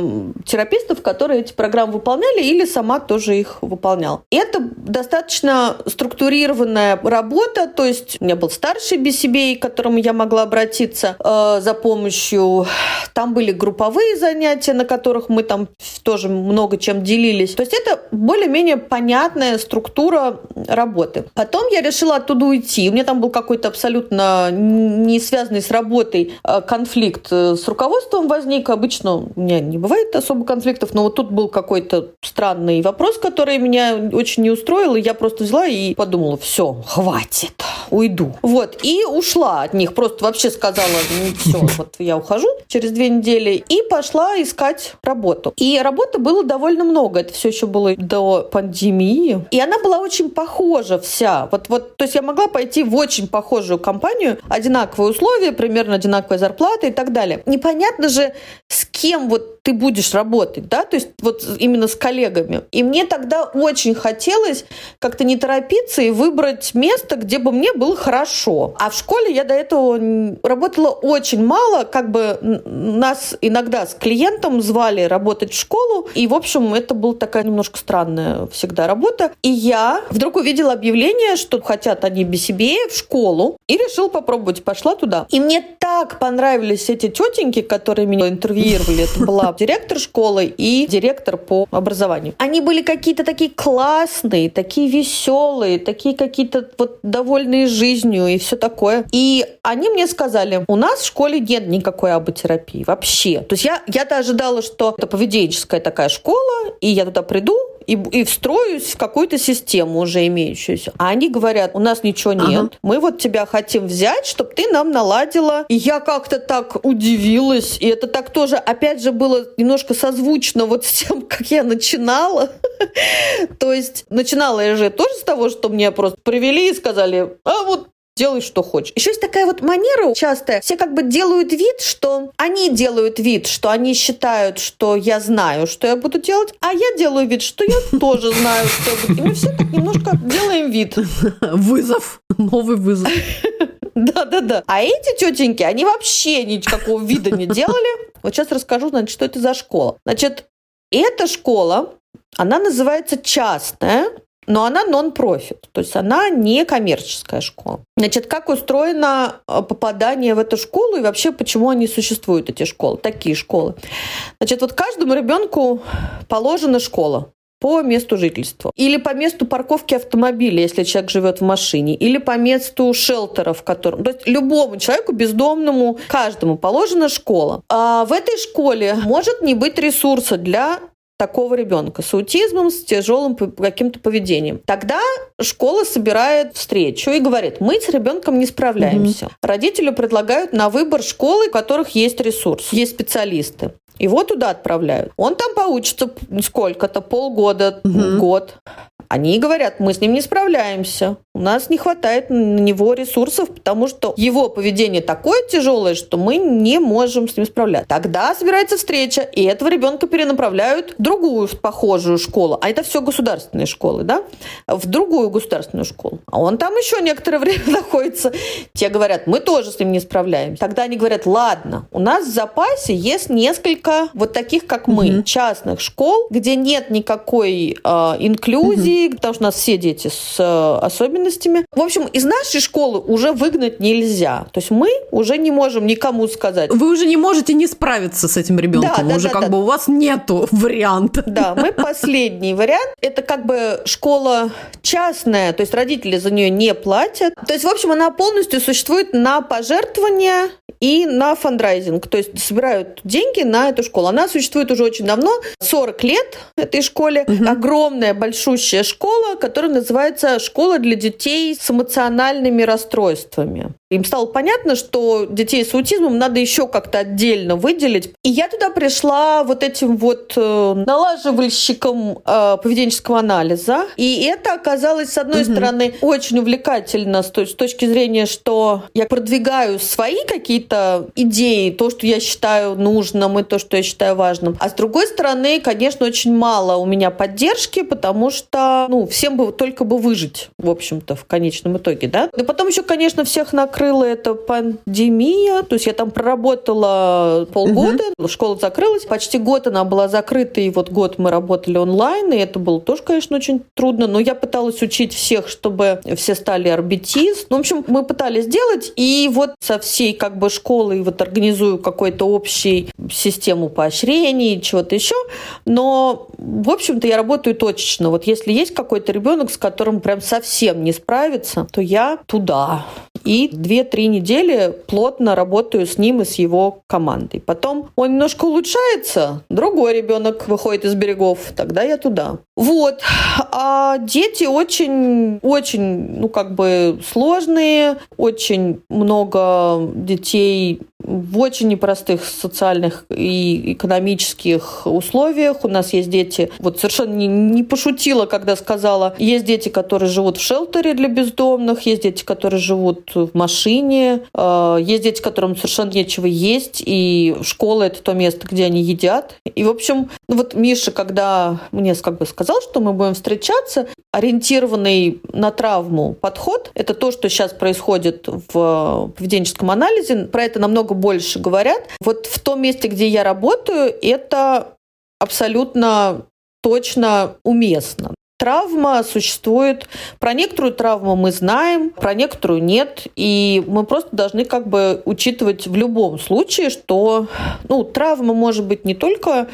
терапевтов, которые эти программы выполняли, или сама тоже их выполняла. Это достаточно структурированная работа, то есть у меня был старший BCBA, к которому я могла обратиться э, за помощью. Там были групповые занятия, на которых мы там тоже много чем делились. То есть это более-менее понятная структура работы. Потом я решила оттуда уйти. У меня там был какой-то абсолютно не связанный с работой э, конфликт э, с руководством возник. Обычно у меня не бывает особо конфликтов, но вот тут был какой-то странный вопрос, который меня очень не устроил, и я просто взяла и подумала, все, хватит уйду. Вот, и ушла от них, просто вообще сказала, ну все, вот я ухожу через две недели, и пошла искать работу. И работы было довольно много, это все еще было до пандемии, и она была очень похожа вся. Вот, вот, то есть я могла пойти в очень похожую компанию, одинаковые условия, примерно одинаковая зарплата и так далее. Непонятно же, с кем вот ты будешь работать, да, то есть вот именно с коллегами. И мне тогда очень хотелось как-то не торопиться и выбрать место, где бы мне было хорошо. А в школе я до этого работала очень мало, как бы нас иногда с клиентом звали работать в школу, и, в общем, это была такая немножко странная всегда работа. И я вдруг увидела объявление, что хотят они BCBA в школу, и решила попробовать, пошла туда. И мне так понравились эти тетеньки, которые меня интервьюировали. Это была директор школы и директор по образованию. Они были какие-то такие классные, такие веселые, такие какие-то вот довольные жизнью и все такое. И они мне сказали, у нас в школе нет никакой аботерапии вообще. То есть я, я-то ожидала, что это поведенческая такая школа, и я туда приду, и, и встроюсь в какую-то систему уже имеющуюся. А они говорят, у нас ничего нет, ага. мы вот тебя хотим взять, чтобы ты нам наладила. И я как-то так удивилась, и это так тоже, опять же, было немножко созвучно вот с тем, как я начинала. То есть начинала я же тоже с того, что мне просто привели и сказали, а вот делай, что хочешь. Еще есть такая вот манера частая. Все как бы делают вид, что они делают вид, что они считают, что я знаю, что я буду делать, а я делаю вид, что я тоже знаю, что я буду. И мы все так немножко делаем вид. Вызов. Новый вызов. Да-да-да. А эти тетеньки, они вообще никакого вида не делали. Вот сейчас расскажу, значит, что это за школа. Значит, эта школа, она называется частная, но она нон-профит, то есть она не коммерческая школа. Значит, как устроено э, попадание в эту школу и вообще почему они существуют, эти школы, такие школы? Значит, вот каждому ребенку положена школа по месту жительства. Или по месту парковки автомобиля, если человек живет в машине. Или по месту шелтера, в котором... То есть любому человеку, бездомному, каждому положена школа. А в этой школе может не быть ресурса для такого ребенка с аутизмом, с тяжелым каким-то поведением. Тогда школа собирает встречу и говорит, мы с ребенком не справляемся. Угу. Родителю предлагают на выбор школы, у которых есть ресурс, есть специалисты. Его туда отправляют. Он там поучится сколько-то, полгода, угу. год. Они говорят, мы с ним не справляемся. У нас не хватает на него ресурсов, потому что его поведение такое тяжелое, что мы не можем с ним справляться. Тогда собирается встреча, и этого ребенка перенаправляют в другую похожую школу. А это все государственные школы, да? В другую государственную школу. А он там еще некоторое время находится. Те говорят, мы тоже с ним не справляемся. Тогда они говорят, ладно, у нас в запасе есть несколько вот таких, как мы, mm частных школ, где нет никакой э, инклюзии, mm потому что у нас все дети с э, особенностями особенностями. В общем, из нашей школы уже выгнать нельзя. То есть мы уже не можем никому сказать. Вы уже не можете не справиться с этим ребенком. Да, да, уже да, как да. бы у вас нету варианта. Да, мы последний вариант. Это как бы школа частная, то есть родители за нее не платят. То есть, в общем, она полностью существует на пожертвования и на фандрайзинг, то есть собирают деньги на эту школу. Она существует уже очень давно, 40 лет этой школе. Угу. Огромная, большущая школа, которая называется «Школа для детей с эмоциональными расстройствами». Им стало понятно, что детей с аутизмом надо еще как-то отдельно выделить. И я туда пришла вот этим вот э, налаживальщиком э, поведенческого анализа. И это оказалось, с одной угу. стороны, очень увлекательно с, с точки зрения, что я продвигаю свои какие-то идеи, то, что я считаю нужным и то, что я считаю важным. А с другой стороны, конечно, очень мало у меня поддержки, потому что, ну, всем бы только бы выжить, в общем-то, в конечном итоге, да. И потом еще, конечно, всех накрыла эта пандемия. То есть я там проработала полгода, угу. школа закрылась. Почти год она была закрыта, и вот год мы работали онлайн, и это было тоже, конечно, очень трудно. Но я пыталась учить всех, чтобы все стали RBT. Ну, в общем, мы пытались сделать, и вот со всей как бы школой вот организую какой-то общий систему поощрений, чего-то еще. Но, в общем-то, я работаю точечно. Вот если есть какой-то ребенок, с которым прям совсем не справится, то я туда. и 2-3 недели плотно работаю с ним и с его командой. Потом он немножко улучшается, другой ребенок выходит из берегов, тогда я туда. Вот. А дети очень, очень, ну, как бы сложные, очень много детей в очень непростых социальных и экономических условиях. У нас есть дети, вот совершенно не, не пошутила, когда сказала, есть дети, которые живут в шелтере для бездомных, есть дети, которые живут в машине, э, есть дети, которым совершенно нечего есть, и школа – это то место, где они едят. И, в общем, ну вот Миша, когда мне как бы сказал, что мы будем встречаться, ориентированный на травму подход – это то, что сейчас происходит в поведенческом анализе. Про это намного больше говорят. Вот в том месте, где я работаю, это абсолютно точно уместно. Травма существует. Про некоторую травму мы знаем, про некоторую нет. И мы просто должны как бы учитывать в любом случае, что ну, травма может быть не только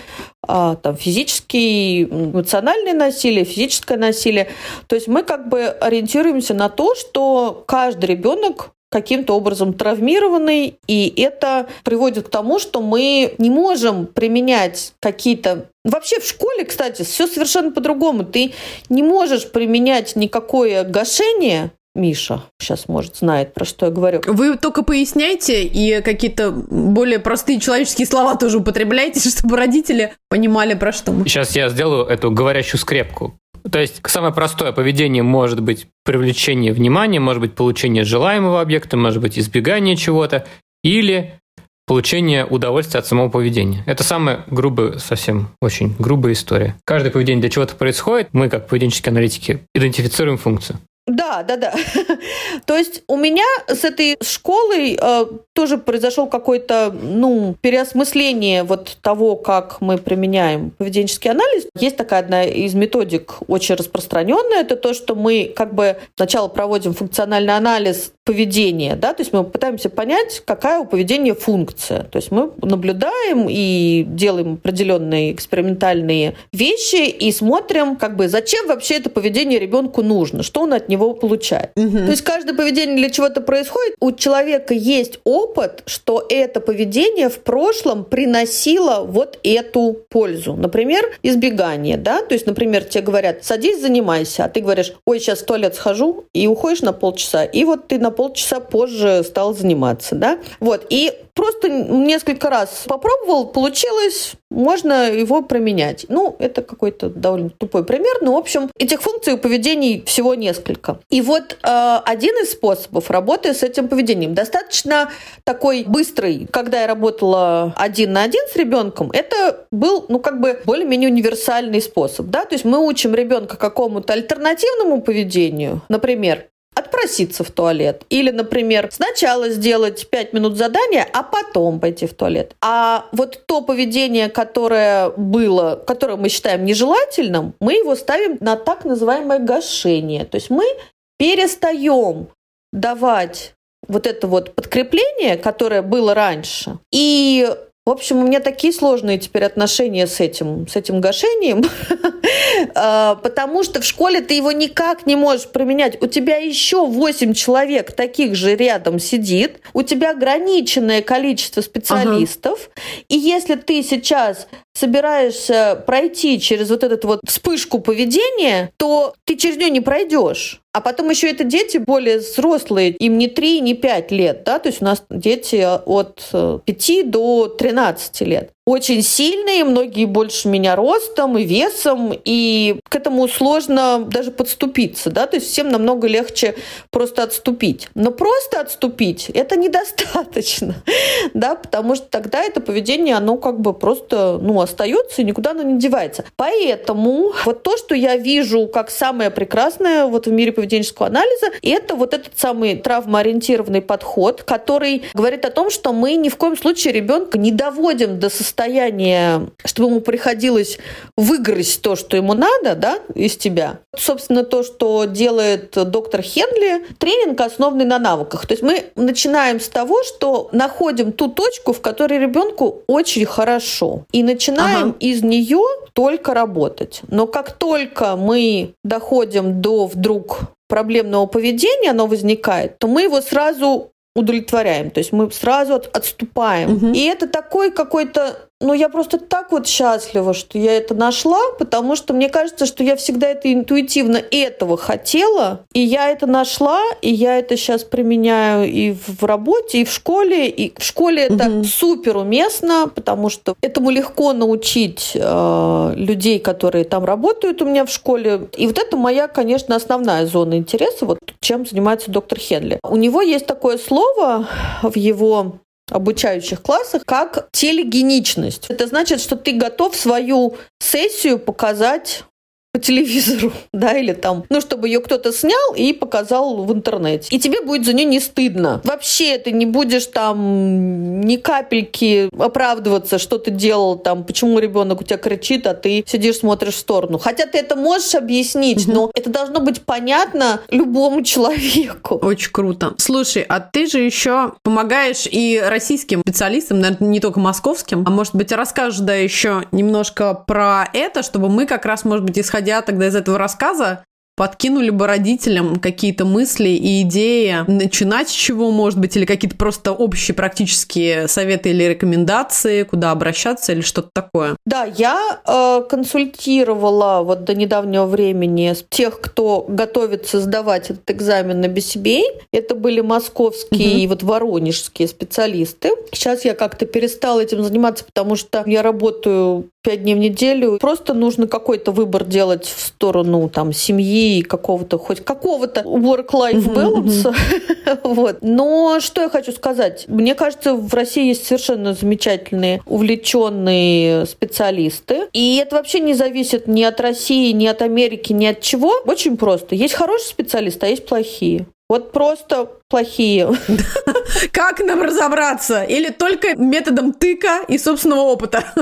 а, там, физический, эмоциональное насилие, физическое насилие. То есть мы как бы ориентируемся на то, что каждый ребенок каким-то образом травмированный, и это приводит к тому, что мы не можем применять какие-то Вообще в школе, кстати, все совершенно по-другому. Ты не можешь применять никакое гашение, Миша сейчас, может, знает, про что я говорю. Вы только поясняйте и какие-то более простые человеческие слова тоже употребляйте, чтобы родители понимали, про что мы. Сейчас я сделаю эту говорящую скрепку. То есть самое простое поведение может быть привлечение внимания, может быть получение желаемого объекта, может быть избегание чего-то или получение удовольствия от самого поведения. Это самая грубая, совсем очень грубая история. Каждое поведение для чего-то происходит, мы, как поведенческие аналитики, идентифицируем функцию. Да, да, да. То есть у меня с этой школой э, тоже произошел какой-то, ну, переосмысление вот того, как мы применяем поведенческий анализ. Есть такая одна из методик очень распространенная, это то, что мы как бы сначала проводим функциональный анализ поведения, да, то есть мы пытаемся понять, какая у поведения функция. То есть мы наблюдаем и делаем определенные экспериментальные вещи и смотрим, как бы, зачем вообще это поведение ребенку нужно, что он от него получает. Угу. То есть каждое поведение для чего-то происходит. У человека есть опыт, что это поведение в прошлом приносило вот эту пользу. Например, избегание, да, то есть, например, тебе говорят, садись, занимайся, а ты говоришь, ой, сейчас в туалет схожу, и уходишь на полчаса, и вот ты на полчаса позже стал заниматься, да, вот, и просто несколько раз попробовал, получилось, можно его променять. Ну, это какой-то довольно тупой пример, но, в общем, этих функций у поведений всего несколько. И вот э, один из способов работы с этим поведением достаточно такой быстрый. Когда я работала один на один с ребенком, это был, ну, как бы более-менее универсальный способ, да, то есть мы учим ребенка какому-то альтернативному поведению, например, отпроситься в туалет. Или, например, сначала сделать 5 минут задания, а потом пойти в туалет. А вот то поведение, которое было, которое мы считаем нежелательным, мы его ставим на так называемое гашение. То есть мы перестаем давать вот это вот подкрепление, которое было раньше, и в общем, у меня такие сложные теперь отношения с этим, с этим гашением, а, потому что в школе ты его никак не можешь применять. У тебя еще 8 человек таких же рядом сидит, у тебя ограниченное количество специалистов, и если ты сейчас собираешься пройти через вот эту вот вспышку поведения, то ты через нее не пройдешь. А потом еще это дети более взрослые, им не 3, не 5 лет, да, то есть у нас дети от 5 э, до 13 лет очень сильные, многие больше меня ростом и весом, и к этому сложно даже подступиться, да, то есть всем намного легче просто отступить. Но просто отступить это недостаточно, да, потому что тогда это поведение, оно как бы просто, ну, остается и никуда оно не девается. Поэтому вот то, что я вижу как самое прекрасное вот в мире поведенческого анализа, это вот этот самый травмоориентированный подход, который говорит о том, что мы ни в коем случае ребенка не доводим до состояния состояние, чтобы ему приходилось выгрызть то, что ему надо, да, из тебя. Собственно, то, что делает доктор Хенли, тренинг, основанный на навыках. То есть мы начинаем с того, что находим ту точку, в которой ребенку очень хорошо, и начинаем ага. из нее только работать. Но как только мы доходим до вдруг проблемного поведения, оно возникает, то мы его сразу удовлетворяем. То есть мы сразу отступаем. Угу. И это такой какой-то ну, я просто так вот счастлива, что я это нашла, потому что мне кажется, что я всегда это интуитивно этого хотела, и я это нашла, и я это сейчас применяю и в работе, и в школе. И в школе это угу. супер уместно, потому что этому легко научить э, людей, которые там работают у меня в школе. И вот это моя, конечно, основная зона интереса, вот чем занимается доктор Хенли. У него есть такое слово в его обучающих классах как телегеничность. Это значит, что ты готов свою сессию показать по телевизору, да, или там, ну, чтобы ее кто-то снял и показал в интернете. И тебе будет за нее не стыдно. Вообще ты не будешь там ни капельки оправдываться, что ты делал там, почему ребенок у тебя кричит, а ты сидишь, смотришь в сторону. Хотя ты это можешь объяснить, но это должно быть понятно любому человеку. Очень круто. Слушай, а ты же еще помогаешь и российским специалистам, наверное, не только московским, а может быть, расскажешь, да, еще немножко про это, чтобы мы как раз, может быть, исходя исходя тогда из этого рассказа, подкинули бы родителям какие-то мысли и идеи, начинать с чего, может быть, или какие-то просто общие практические советы или рекомендации, куда обращаться или что-то такое? Да, я э, консультировала вот до недавнего времени тех, кто готовится сдавать этот экзамен на BCBA. Это были московские угу. и вот воронежские специалисты. Сейчас я как-то перестала этим заниматься, потому что я работаю пять дней в неделю. Просто нужно какой-то выбор делать в сторону там семьи, какого-то, хоть какого-то work-life balance. вот. Но что я хочу сказать? Мне кажется, в России есть совершенно замечательные, увлеченные специалисты. И это вообще не зависит ни от России, ни от Америки, ни от чего. Очень просто. Есть хорошие специалисты, а есть плохие. Вот просто плохие. Как нам разобраться? Или только методом тыка и собственного опыта?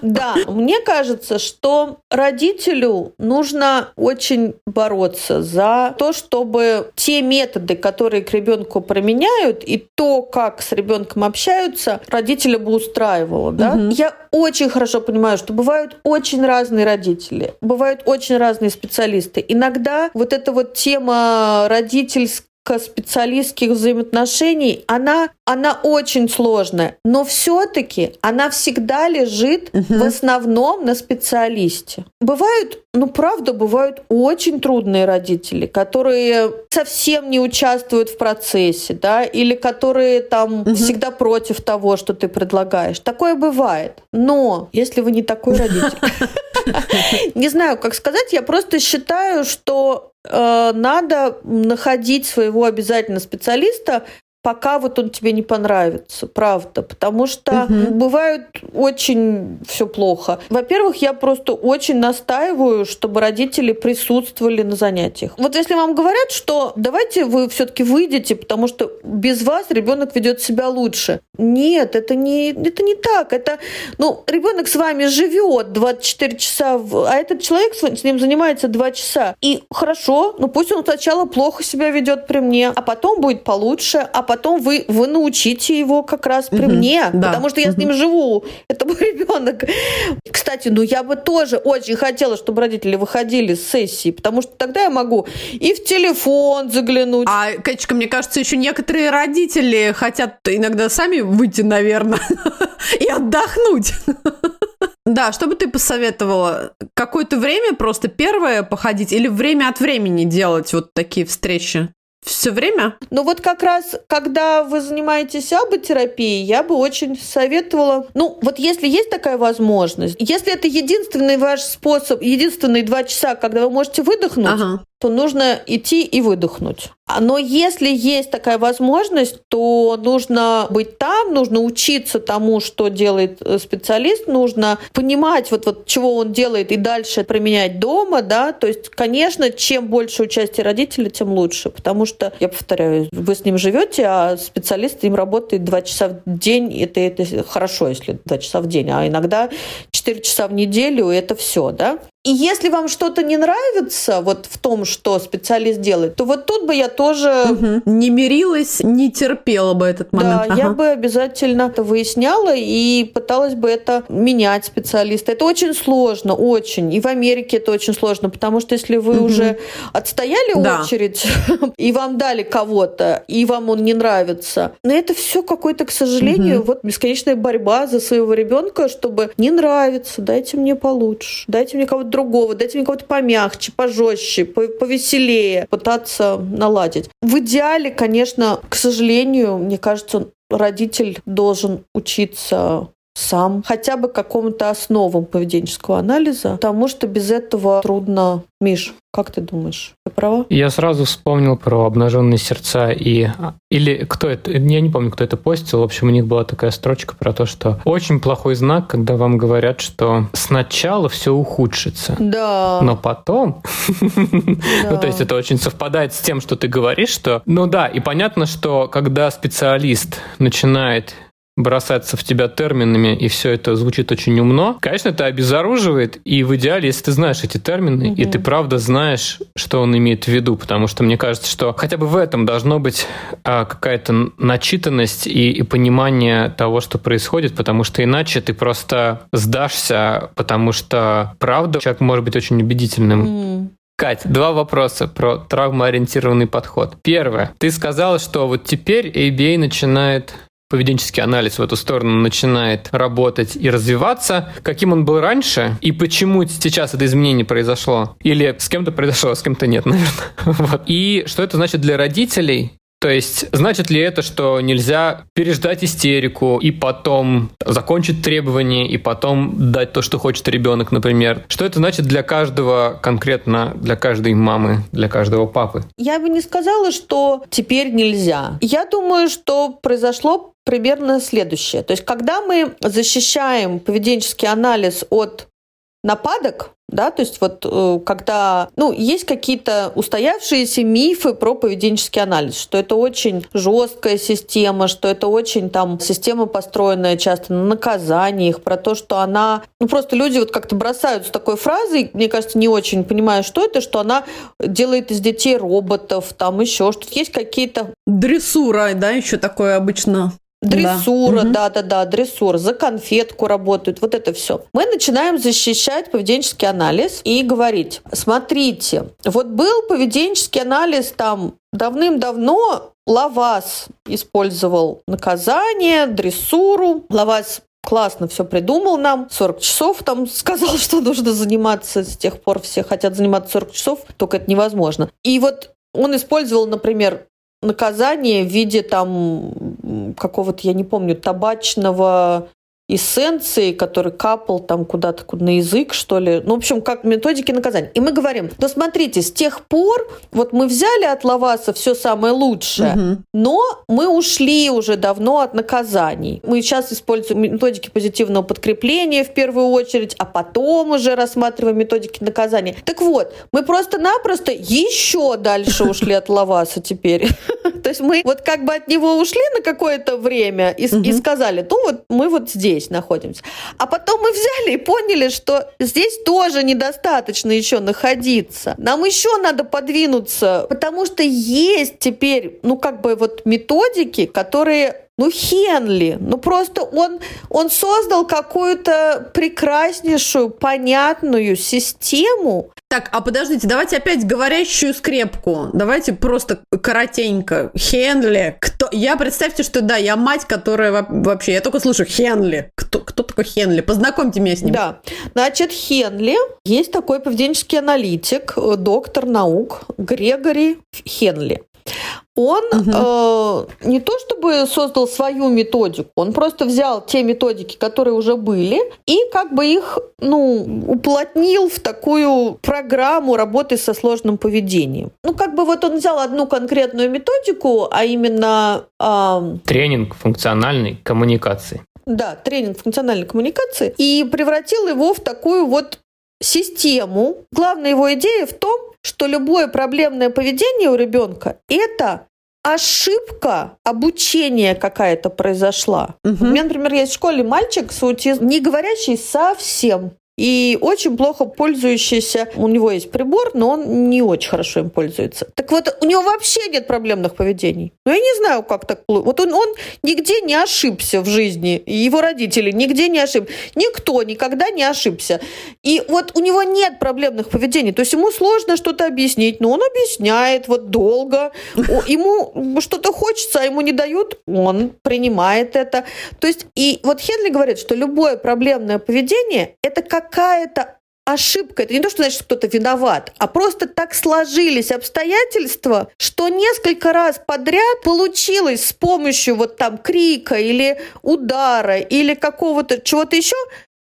Да, мне кажется, что родителю нужно очень бороться за то, чтобы те методы, которые к ребенку применяют, и то, как с ребенком общаются, родителя бы устраивало. Да? Угу. Я очень хорошо понимаю, что бывают очень разные родители, бывают очень разные специалисты. Иногда вот эта вот тема родительская специалистских взаимоотношений, она, она очень сложная, но все-таки она всегда лежит угу. в основном на специалисте. Бывают, ну правда, бывают очень трудные родители, которые совсем не участвуют в процессе, да, или которые там угу. всегда против того, что ты предлагаешь. Такое бывает. Но если вы не такой родитель, не знаю, как сказать, я просто считаю, что надо находить своего обязательно специалиста, пока вот он тебе не понравится, правда, потому что угу. бывает очень все плохо. Во-первых, я просто очень настаиваю, чтобы родители присутствовали на занятиях. Вот если вам говорят, что давайте вы все-таки выйдете, потому что без вас ребенок ведет себя лучше. Нет, это не, это не так. Это, ну, ребенок с вами живет 24 часа, а этот человек с ним занимается 2 часа. И хорошо, ну пусть он сначала плохо себя ведет при мне, а потом будет получше, а потом вы, вы научите его как раз при угу, мне, да. потому что я угу. с ним живу. Это мой ребенок. Кстати, ну я бы тоже очень хотела, чтобы родители выходили с сессии, потому что тогда я могу и в телефон заглянуть. А, Катечка, мне кажется, еще некоторые родители хотят иногда сами выйти, наверное, и отдохнуть. Да, что бы ты посоветовала? Какое-то время просто первое походить или время от времени делать вот такие встречи? Все время? Ну вот как раз, когда вы занимаетесь аботерапией, я бы очень советовала, ну вот если есть такая возможность, если это единственный ваш способ, единственные два часа, когда вы можете выдохнуть, ага то нужно идти и выдохнуть. Но если есть такая возможность, то нужно быть там, нужно учиться тому, что делает э, специалист, нужно понимать, вот, вот чего он делает, и дальше применять дома, да, то есть, конечно, чем больше участия родителей, тем лучше, потому что, я повторяю, вы с ним живете, а специалист им работает два часа в день, это, это хорошо, если два часа в день, а иногда четыре часа в неделю, это все, да. И если вам что-то не нравится вот в том, что специалист делает, то вот тут бы я тоже... Угу. Не мирилась, не терпела бы этот момент. Да, ага. я бы обязательно это выясняла и пыталась бы это менять специалиста. Это очень сложно, очень. И в Америке это очень сложно, потому что если вы угу. уже отстояли да. очередь, и вам дали кого-то, и вам он не нравится, но это все какой-то, к сожалению, угу. вот бесконечная борьба за своего ребенка, чтобы не нравится, дайте мне получше, дайте мне кого-то другого, дайте мне кого-то помягче, пожестче, повеселее, пытаться наладить. В идеале, конечно, к сожалению, мне кажется, родитель должен учиться сам, хотя бы какому-то основам поведенческого анализа, потому что без этого трудно. Миш, как ты думаешь, ты права? Я сразу вспомнил про обнаженные сердца и... Или кто это? Я не помню, кто это постил. В общем, у них была такая строчка про то, что очень плохой знак, когда вам говорят, что сначала все ухудшится. Да. Но потом... Ну, то есть это очень совпадает с тем, что ты говоришь, что... Ну да, и понятно, что когда специалист начинает бросаться в тебя терминами, и все это звучит очень умно. Конечно, это обезоруживает, и в идеале, если ты знаешь эти термины, угу. и ты правда знаешь, что он имеет в виду, потому что мне кажется, что хотя бы в этом должно быть а, какая-то начитанность и, и понимание того, что происходит, потому что иначе ты просто сдашься, потому что правда человек может быть очень убедительным. Угу. Кать, два вопроса про травмоориентированный подход. Первое. Ты сказала, что вот теперь ABA начинает поведенческий анализ в эту сторону начинает работать и развиваться, каким он был раньше и почему сейчас это изменение произошло. Или с кем-то произошло, а с кем-то нет, наверное. Вот. И что это значит для родителей, то есть, значит ли это, что нельзя переждать истерику и потом закончить требования и потом дать то, что хочет ребенок, например? Что это значит для каждого конкретно, для каждой мамы, для каждого папы? Я бы не сказала, что теперь нельзя. Я думаю, что произошло примерно следующее. То есть, когда мы защищаем поведенческий анализ от нападок, да, то есть вот э, когда, ну, есть какие-то устоявшиеся мифы про поведенческий анализ, что это очень жесткая система, что это очень там система, построенная часто на наказаниях, про то, что она, ну, просто люди вот как-то бросают с такой фразой, мне кажется, не очень понимаю, что это, что она делает из детей роботов, там еще что-то. Есть какие-то... Дрессура, да, еще такое обычно Дрессура, да. да, да, да, дрессура, за конфетку работают, вот это все. Мы начинаем защищать поведенческий анализ и говорить, смотрите, вот был поведенческий анализ там давным-давно, Лавас использовал наказание, дрессуру. Лавас классно все придумал нам. 40 часов там сказал, что нужно заниматься. С тех пор все хотят заниматься 40 часов, только это невозможно. И вот он использовал, например, наказание в виде там какого-то, я не помню, табачного эссенции, который капал там куда-то на язык, что ли. Ну, в общем, как методики наказания. И мы говорим, ну, смотрите, с тех пор вот мы взяли от Лаваса все самое лучшее, угу. но мы ушли уже давно от наказаний. Мы сейчас используем методики позитивного подкрепления в первую очередь, а потом уже рассматриваем методики наказания. Так вот, мы просто-напросто еще дальше ушли от Лаваса теперь. То есть мы вот как бы от него ушли на какое-то время и, и сказали, ну вот мы вот здесь находимся. А потом мы взяли и поняли, что здесь тоже недостаточно еще находиться. Нам еще надо подвинуться, потому что есть теперь, ну как бы вот методики, которые ну, Хенли, ну просто он, он создал какую-то прекраснейшую, понятную систему. Так, а подождите, давайте опять говорящую скрепку. Давайте просто коротенько. Хенли. Кто? Я представьте, что да, я мать, которая вообще, я только слышу Хенли. Кто, кто такой Хенли? Познакомьте меня с ним. Да, значит, Хенли, есть такой поведенческий аналитик, э, доктор наук Грегори Хенли он угу. э, не то чтобы создал свою методику, он просто взял те методики, которые уже были, и как бы их ну, уплотнил в такую программу работы со сложным поведением. Ну, как бы вот он взял одну конкретную методику, а именно... Э, Тренинг функциональной коммуникации. Да, тренинг функциональной коммуникации, и превратил его в такую вот систему. Главная его идея в том, что любое проблемное поведение у ребенка – это ошибка обучения какая-то произошла. Угу. У меня, например, есть в школе мальчик с аутизмом, не говорящий совсем. И очень плохо пользующийся. У него есть прибор, но он не очень хорошо им пользуется. Так вот, у него вообще нет проблемных поведений. Ну, я не знаю, как так. Вот он, он нигде не ошибся в жизни, и его родители нигде не ошибся. Никто никогда не ошибся. И вот у него нет проблемных поведений. То есть ему сложно что-то объяснить, но он объясняет вот долго. Ему что-то хочется, а ему не дают, он принимает это. То есть, и вот Хенли говорит, что любое проблемное поведение – это какая-то ошибка. Это не то, что значит, кто-то виноват, а просто так сложились обстоятельства, что несколько раз подряд получилось с помощью вот там крика или удара или какого-то чего-то еще,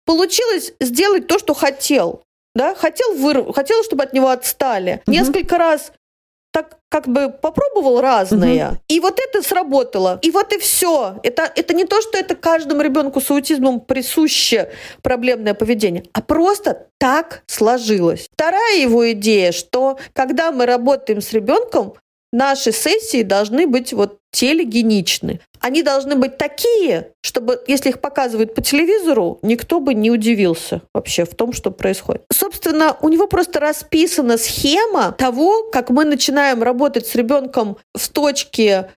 получилось сделать то, что хотел. Да, хотел, вырв... хотел, чтобы от него отстали. Угу. Несколько раз так как бы попробовал разное, угу. и вот это сработало, и вот и все. Это, это не то, что это каждому ребенку с аутизмом присуще проблемное поведение, а просто так сложилось. Вторая его идея, что когда мы работаем с ребенком, наши сессии должны быть вот телегеничны. Они должны быть такие, чтобы, если их показывают по телевизору, никто бы не удивился вообще в том, что происходит. Собственно, у него просто расписана схема того, как мы начинаем работать с ребенком в точке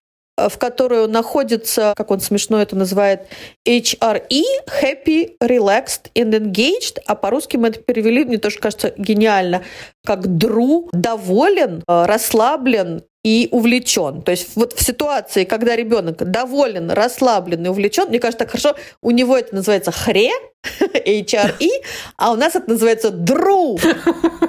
в которой он находится, как он смешно это называет, HRE, Happy, Relaxed and Engaged, а по-русски мы это перевели, мне тоже кажется гениально, как дру, доволен, э, расслаблен и увлечен. То есть вот в ситуации, когда ребенок доволен, расслаблен и увлечен, мне кажется, так хорошо, у него это называется хре, HRE, а у нас это называется дру.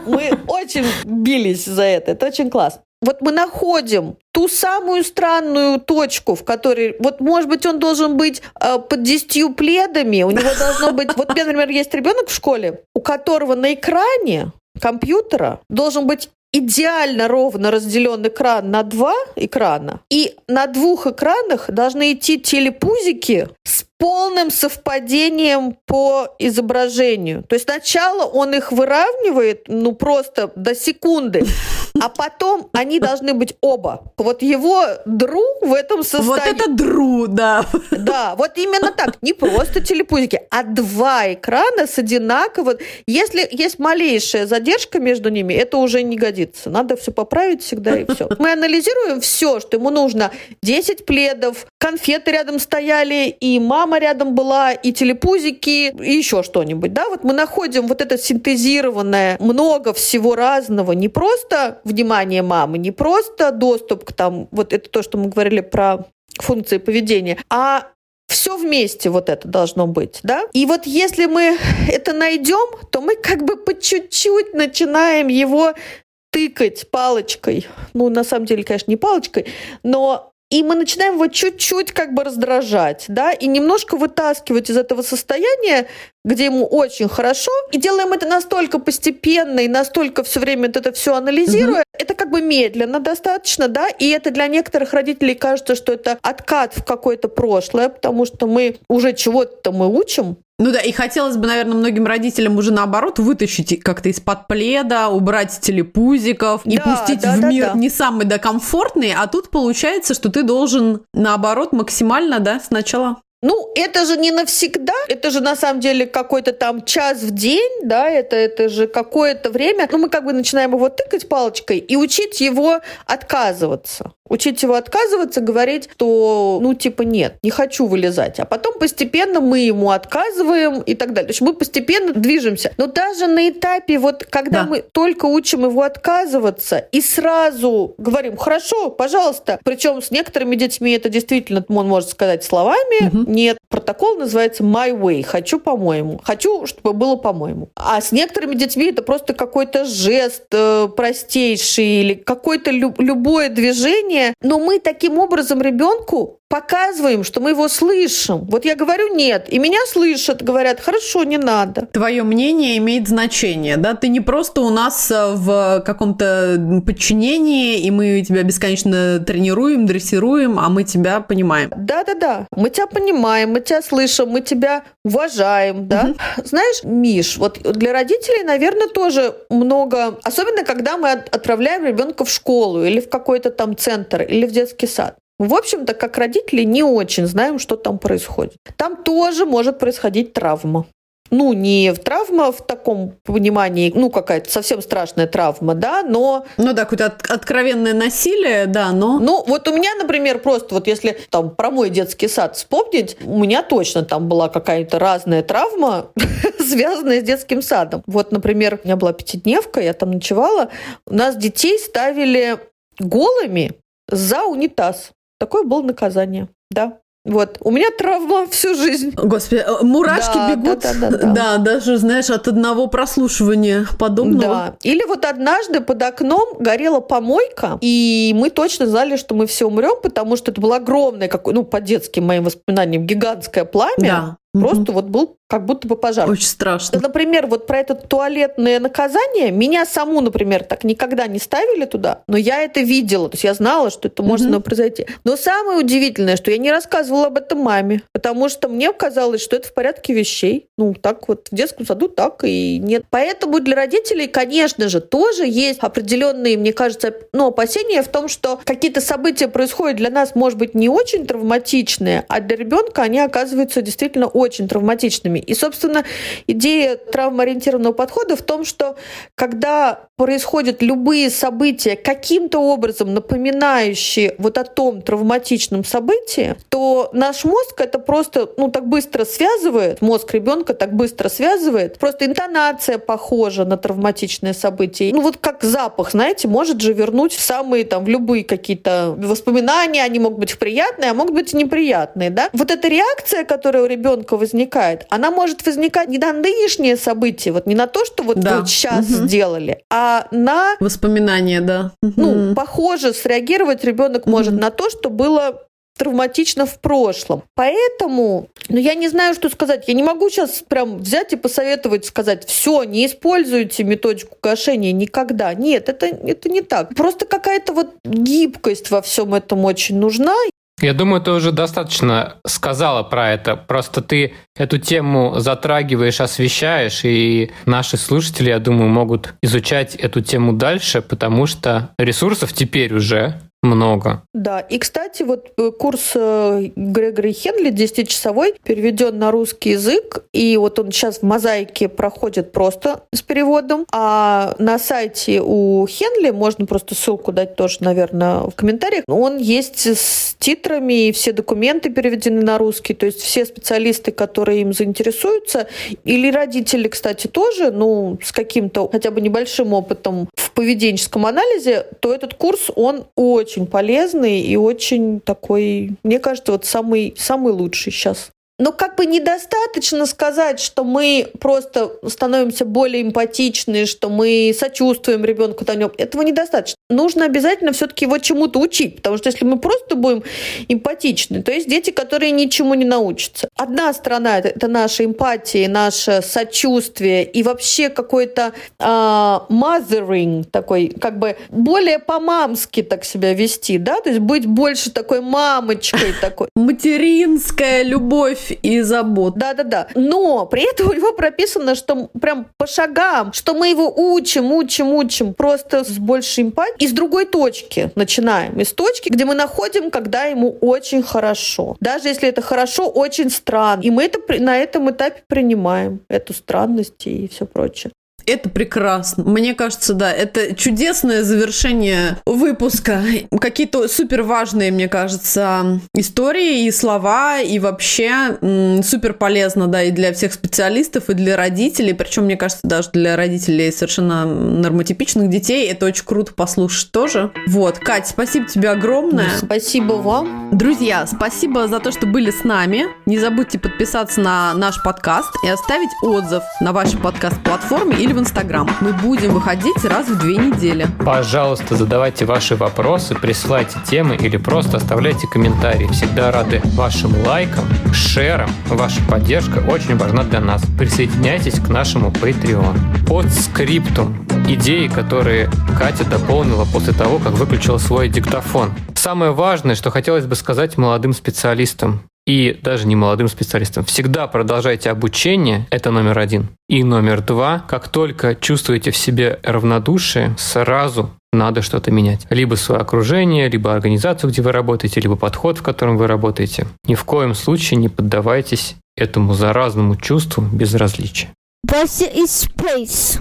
Мы очень бились за это, это очень классно вот мы находим ту самую странную точку, в которой, вот, может быть, он должен быть э, под десятью пледами, у него должно быть, вот например, есть ребенок в школе, у которого на экране компьютера должен быть идеально ровно разделен экран на два экрана, и на двух экранах должны идти телепузики с полным совпадением по изображению. То есть сначала он их выравнивает, ну просто до секунды, а потом они должны быть оба. Вот его дру в этом состоянии. Вот это дру, да. Да, вот именно так. Не просто телепузики, а два экрана с одинаково. Если есть малейшая задержка между ними, это уже не годится. Надо все поправить всегда и все. Мы анализируем все, что ему нужно. 10 пледов, конфеты рядом стояли, и мама рядом была, и телепузики, и еще что-нибудь. Да, вот мы находим вот это синтезированное, много всего разного, не просто внимание мамы, не просто доступ к там, вот это то, что мы говорили про функции поведения, а все вместе вот это должно быть, да? И вот если мы это найдем, то мы как бы по чуть-чуть начинаем его тыкать палочкой. Ну, на самом деле, конечно, не палочкой, но и мы начинаем его чуть-чуть как бы раздражать, да, и немножко вытаскивать из этого состояния, где ему очень хорошо, и делаем это настолько постепенно и настолько все время это все анализируя, угу. это как бы медленно достаточно, да, и это для некоторых родителей кажется, что это откат в какое-то прошлое, потому что мы уже чего-то мы учим, ну да, и хотелось бы, наверное, многим родителям уже наоборот вытащить как-то из-под пледа, убрать телепузиков и да, пустить да, в да, мир да. не самый да комфортный, а тут получается, что ты должен наоборот максимально, да, сначала ну, это же не навсегда, это же на самом деле какой-то там час в день, да, это, это же какое-то время. Ну, мы как бы начинаем его тыкать палочкой и учить его отказываться. Учить его отказываться, говорить, что, ну, типа, нет, не хочу вылезать. А потом постепенно мы ему отказываем и так далее. То есть мы постепенно движемся. Но даже на этапе, вот, когда да. мы только учим его отказываться и сразу говорим, хорошо, пожалуйста. Причем с некоторыми детьми это действительно, он может сказать словами, угу. нет. Протокол называется my way, хочу по-моему. Хочу, чтобы было по-моему. А с некоторыми детьми это просто какой-то жест э, простейший или какое-то лю- любое движение, но мы таким образом ребенку показываем, что мы его слышим. Вот я говорю нет, и меня слышат, говорят, хорошо, не надо. Твое мнение имеет значение, да? Ты не просто у нас э, в каком-то подчинении, и мы тебя бесконечно тренируем, дрессируем, а мы тебя понимаем. Да-да-да, мы тебя понимаем, мы тебя слышим, мы тебя уважаем, да? Угу. Знаешь, Миш, вот для родителей, наверное, тоже много, особенно когда мы отправляем ребенка в школу или в какой-то там центр, или в детский сад. В общем-то, как родители не очень знаем, что там происходит. Там тоже может происходить травма. ну, не травма в таком понимании, ну, какая-то совсем страшная травма, да, но... Ну да, какое-то от- откровенное насилие, да, но... Ну, вот у меня, например, просто вот если там про мой детский сад вспомнить, у меня точно там была какая-то разная травма, связанная с детским садом. Вот, например, у меня была пятидневка, я там ночевала, у нас детей ставили голыми за унитаз. Такое было наказание, да. Вот. У меня травма всю жизнь. Господи, э, мурашки Да, бегут. да, да, да, да. даже, знаешь, от одного прослушивания подобного. Да. Или вот однажды под окном горела помойка, и мы точно знали, что мы все умрем, потому что это было огромное, какое, ну, по детским моим воспоминаниям, гигантское пламя. Да. Просто вот был как будто бы пожар. Очень страшно. Например, вот про это туалетное наказание, меня саму, например, так никогда не ставили туда, но я это видела, то есть я знала, что это со мной произойти. Но самое удивительное, что я не рассказывала об этом маме, потому что мне казалось, что это в порядке вещей. Ну, так вот, в детском саду так и нет. Поэтому для родителей, конечно же, тоже есть определенные, мне кажется, ну, опасения в том, что какие-то события происходят для нас, может быть, не очень травматичные, а для ребенка они оказываются действительно очень травматичными. И, собственно, идея травмоориентированного подхода в том, что когда происходят любые события, каким-то образом напоминающие вот о том травматичном событии, то наш мозг это просто, ну, так быстро связывает, мозг ребенка так быстро связывает, просто интонация похожа на травматичное событие. Ну, вот как запах, знаете, может же вернуть в самые там, в любые какие-то воспоминания, они могут быть приятные, а могут быть неприятные, да? Вот эта реакция, которая у ребенка возникает, она может возникать не на нынешнее событие, вот не на то, что вот Да. вы сейчас Мгм. сделали, а на Воспоминания, да. ну, Мгм. похоже, среагировать ребенок может Мгм. на то, что было травматично в прошлом. Поэтому, ну, я не знаю, что сказать. Я не могу сейчас прям взять и посоветовать, сказать, все, не используйте методику гашения никогда. Нет, это, это не так. Просто какая-то вот гибкость во всем этом очень нужна. Я думаю, ты уже достаточно сказала про это. Просто ты эту тему затрагиваешь, освещаешь, и наши слушатели, я думаю, могут изучать эту тему дальше, потому что ресурсов теперь уже много. Да, и, кстати, вот э, курс э, Грегори Хенли 10-часовой переведен на русский язык, и вот он сейчас в мозаике проходит просто с переводом, а на сайте у Хенли, можно просто ссылку дать тоже, наверное, в комментариях, он есть с титрами, и все документы переведены на русский, то есть все специалисты, которые им заинтересуются, или родители, кстати, тоже, ну, с каким-то хотя бы небольшим опытом в поведенческом анализе, то этот курс, он очень полезный и очень такой, мне кажется, вот самый, самый лучший сейчас. Но как бы недостаточно сказать, что мы просто становимся более эмпатичны, что мы сочувствуем ребенку. Этого недостаточно. Нужно обязательно все-таки его чему-то учить, потому что если мы просто будем эмпатичны, то есть дети, которые ничему не научатся. Одна сторона это, это наша эмпатия, наше сочувствие и вообще какой-то а, mothering такой, как бы более по-мамски так себя вести, да, то есть быть больше такой мамочкой такой. Материнская любовь и забота. Да-да-да. Но при этом у него прописано, что прям по шагам, что мы его учим, учим, учим, просто с большей эмпатией. И с другой точки начинаем. Из точки, где мы находим, когда ему очень хорошо. Даже если это хорошо, очень странно. И мы это на этом этапе принимаем, эту странность и все прочее. Это прекрасно. Мне кажется, да, это чудесное завершение выпуска. Какие-то супер важные, мне кажется, истории и слова, и вообще м, супер полезно, да, и для всех специалистов, и для родителей. Причем, мне кажется, даже для родителей совершенно нормотипичных детей это очень круто послушать тоже. Вот, Кать, спасибо тебе огромное. Спасибо вам. Друзья, спасибо за то, что были с нами. Не забудьте подписаться на наш подкаст и оставить отзыв на вашей подкаст-платформе или в Инстаграм. Мы будем выходить раз в две недели. Пожалуйста, задавайте ваши вопросы, присылайте темы или просто оставляйте комментарии. Всегда рады вашим лайкам, шерам. Ваша поддержка очень важна для нас. Присоединяйтесь к нашему Patreon. Под скриптум идеи, которые Катя дополнила после того, как выключила свой диктофон. Самое важное, что хотелось бы сказать молодым специалистам, и даже не молодым специалистам. Всегда продолжайте обучение, это номер один. И номер два, как только чувствуете в себе равнодушие, сразу надо что-то менять. Либо свое окружение, либо организацию, где вы работаете, либо подход, в котором вы работаете. Ни в коем случае не поддавайтесь этому заразному чувству безразличия. This is space.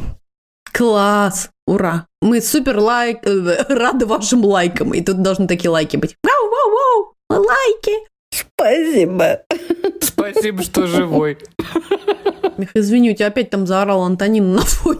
Класс! Ура! Мы супер лайк... э, рады вашим лайкам. И тут должны такие лайки быть. Вау-вау-вау! Лайки! Спасибо. Спасибо, что живой. Мих, извини, у тебя опять там заорал Антонин на фоне.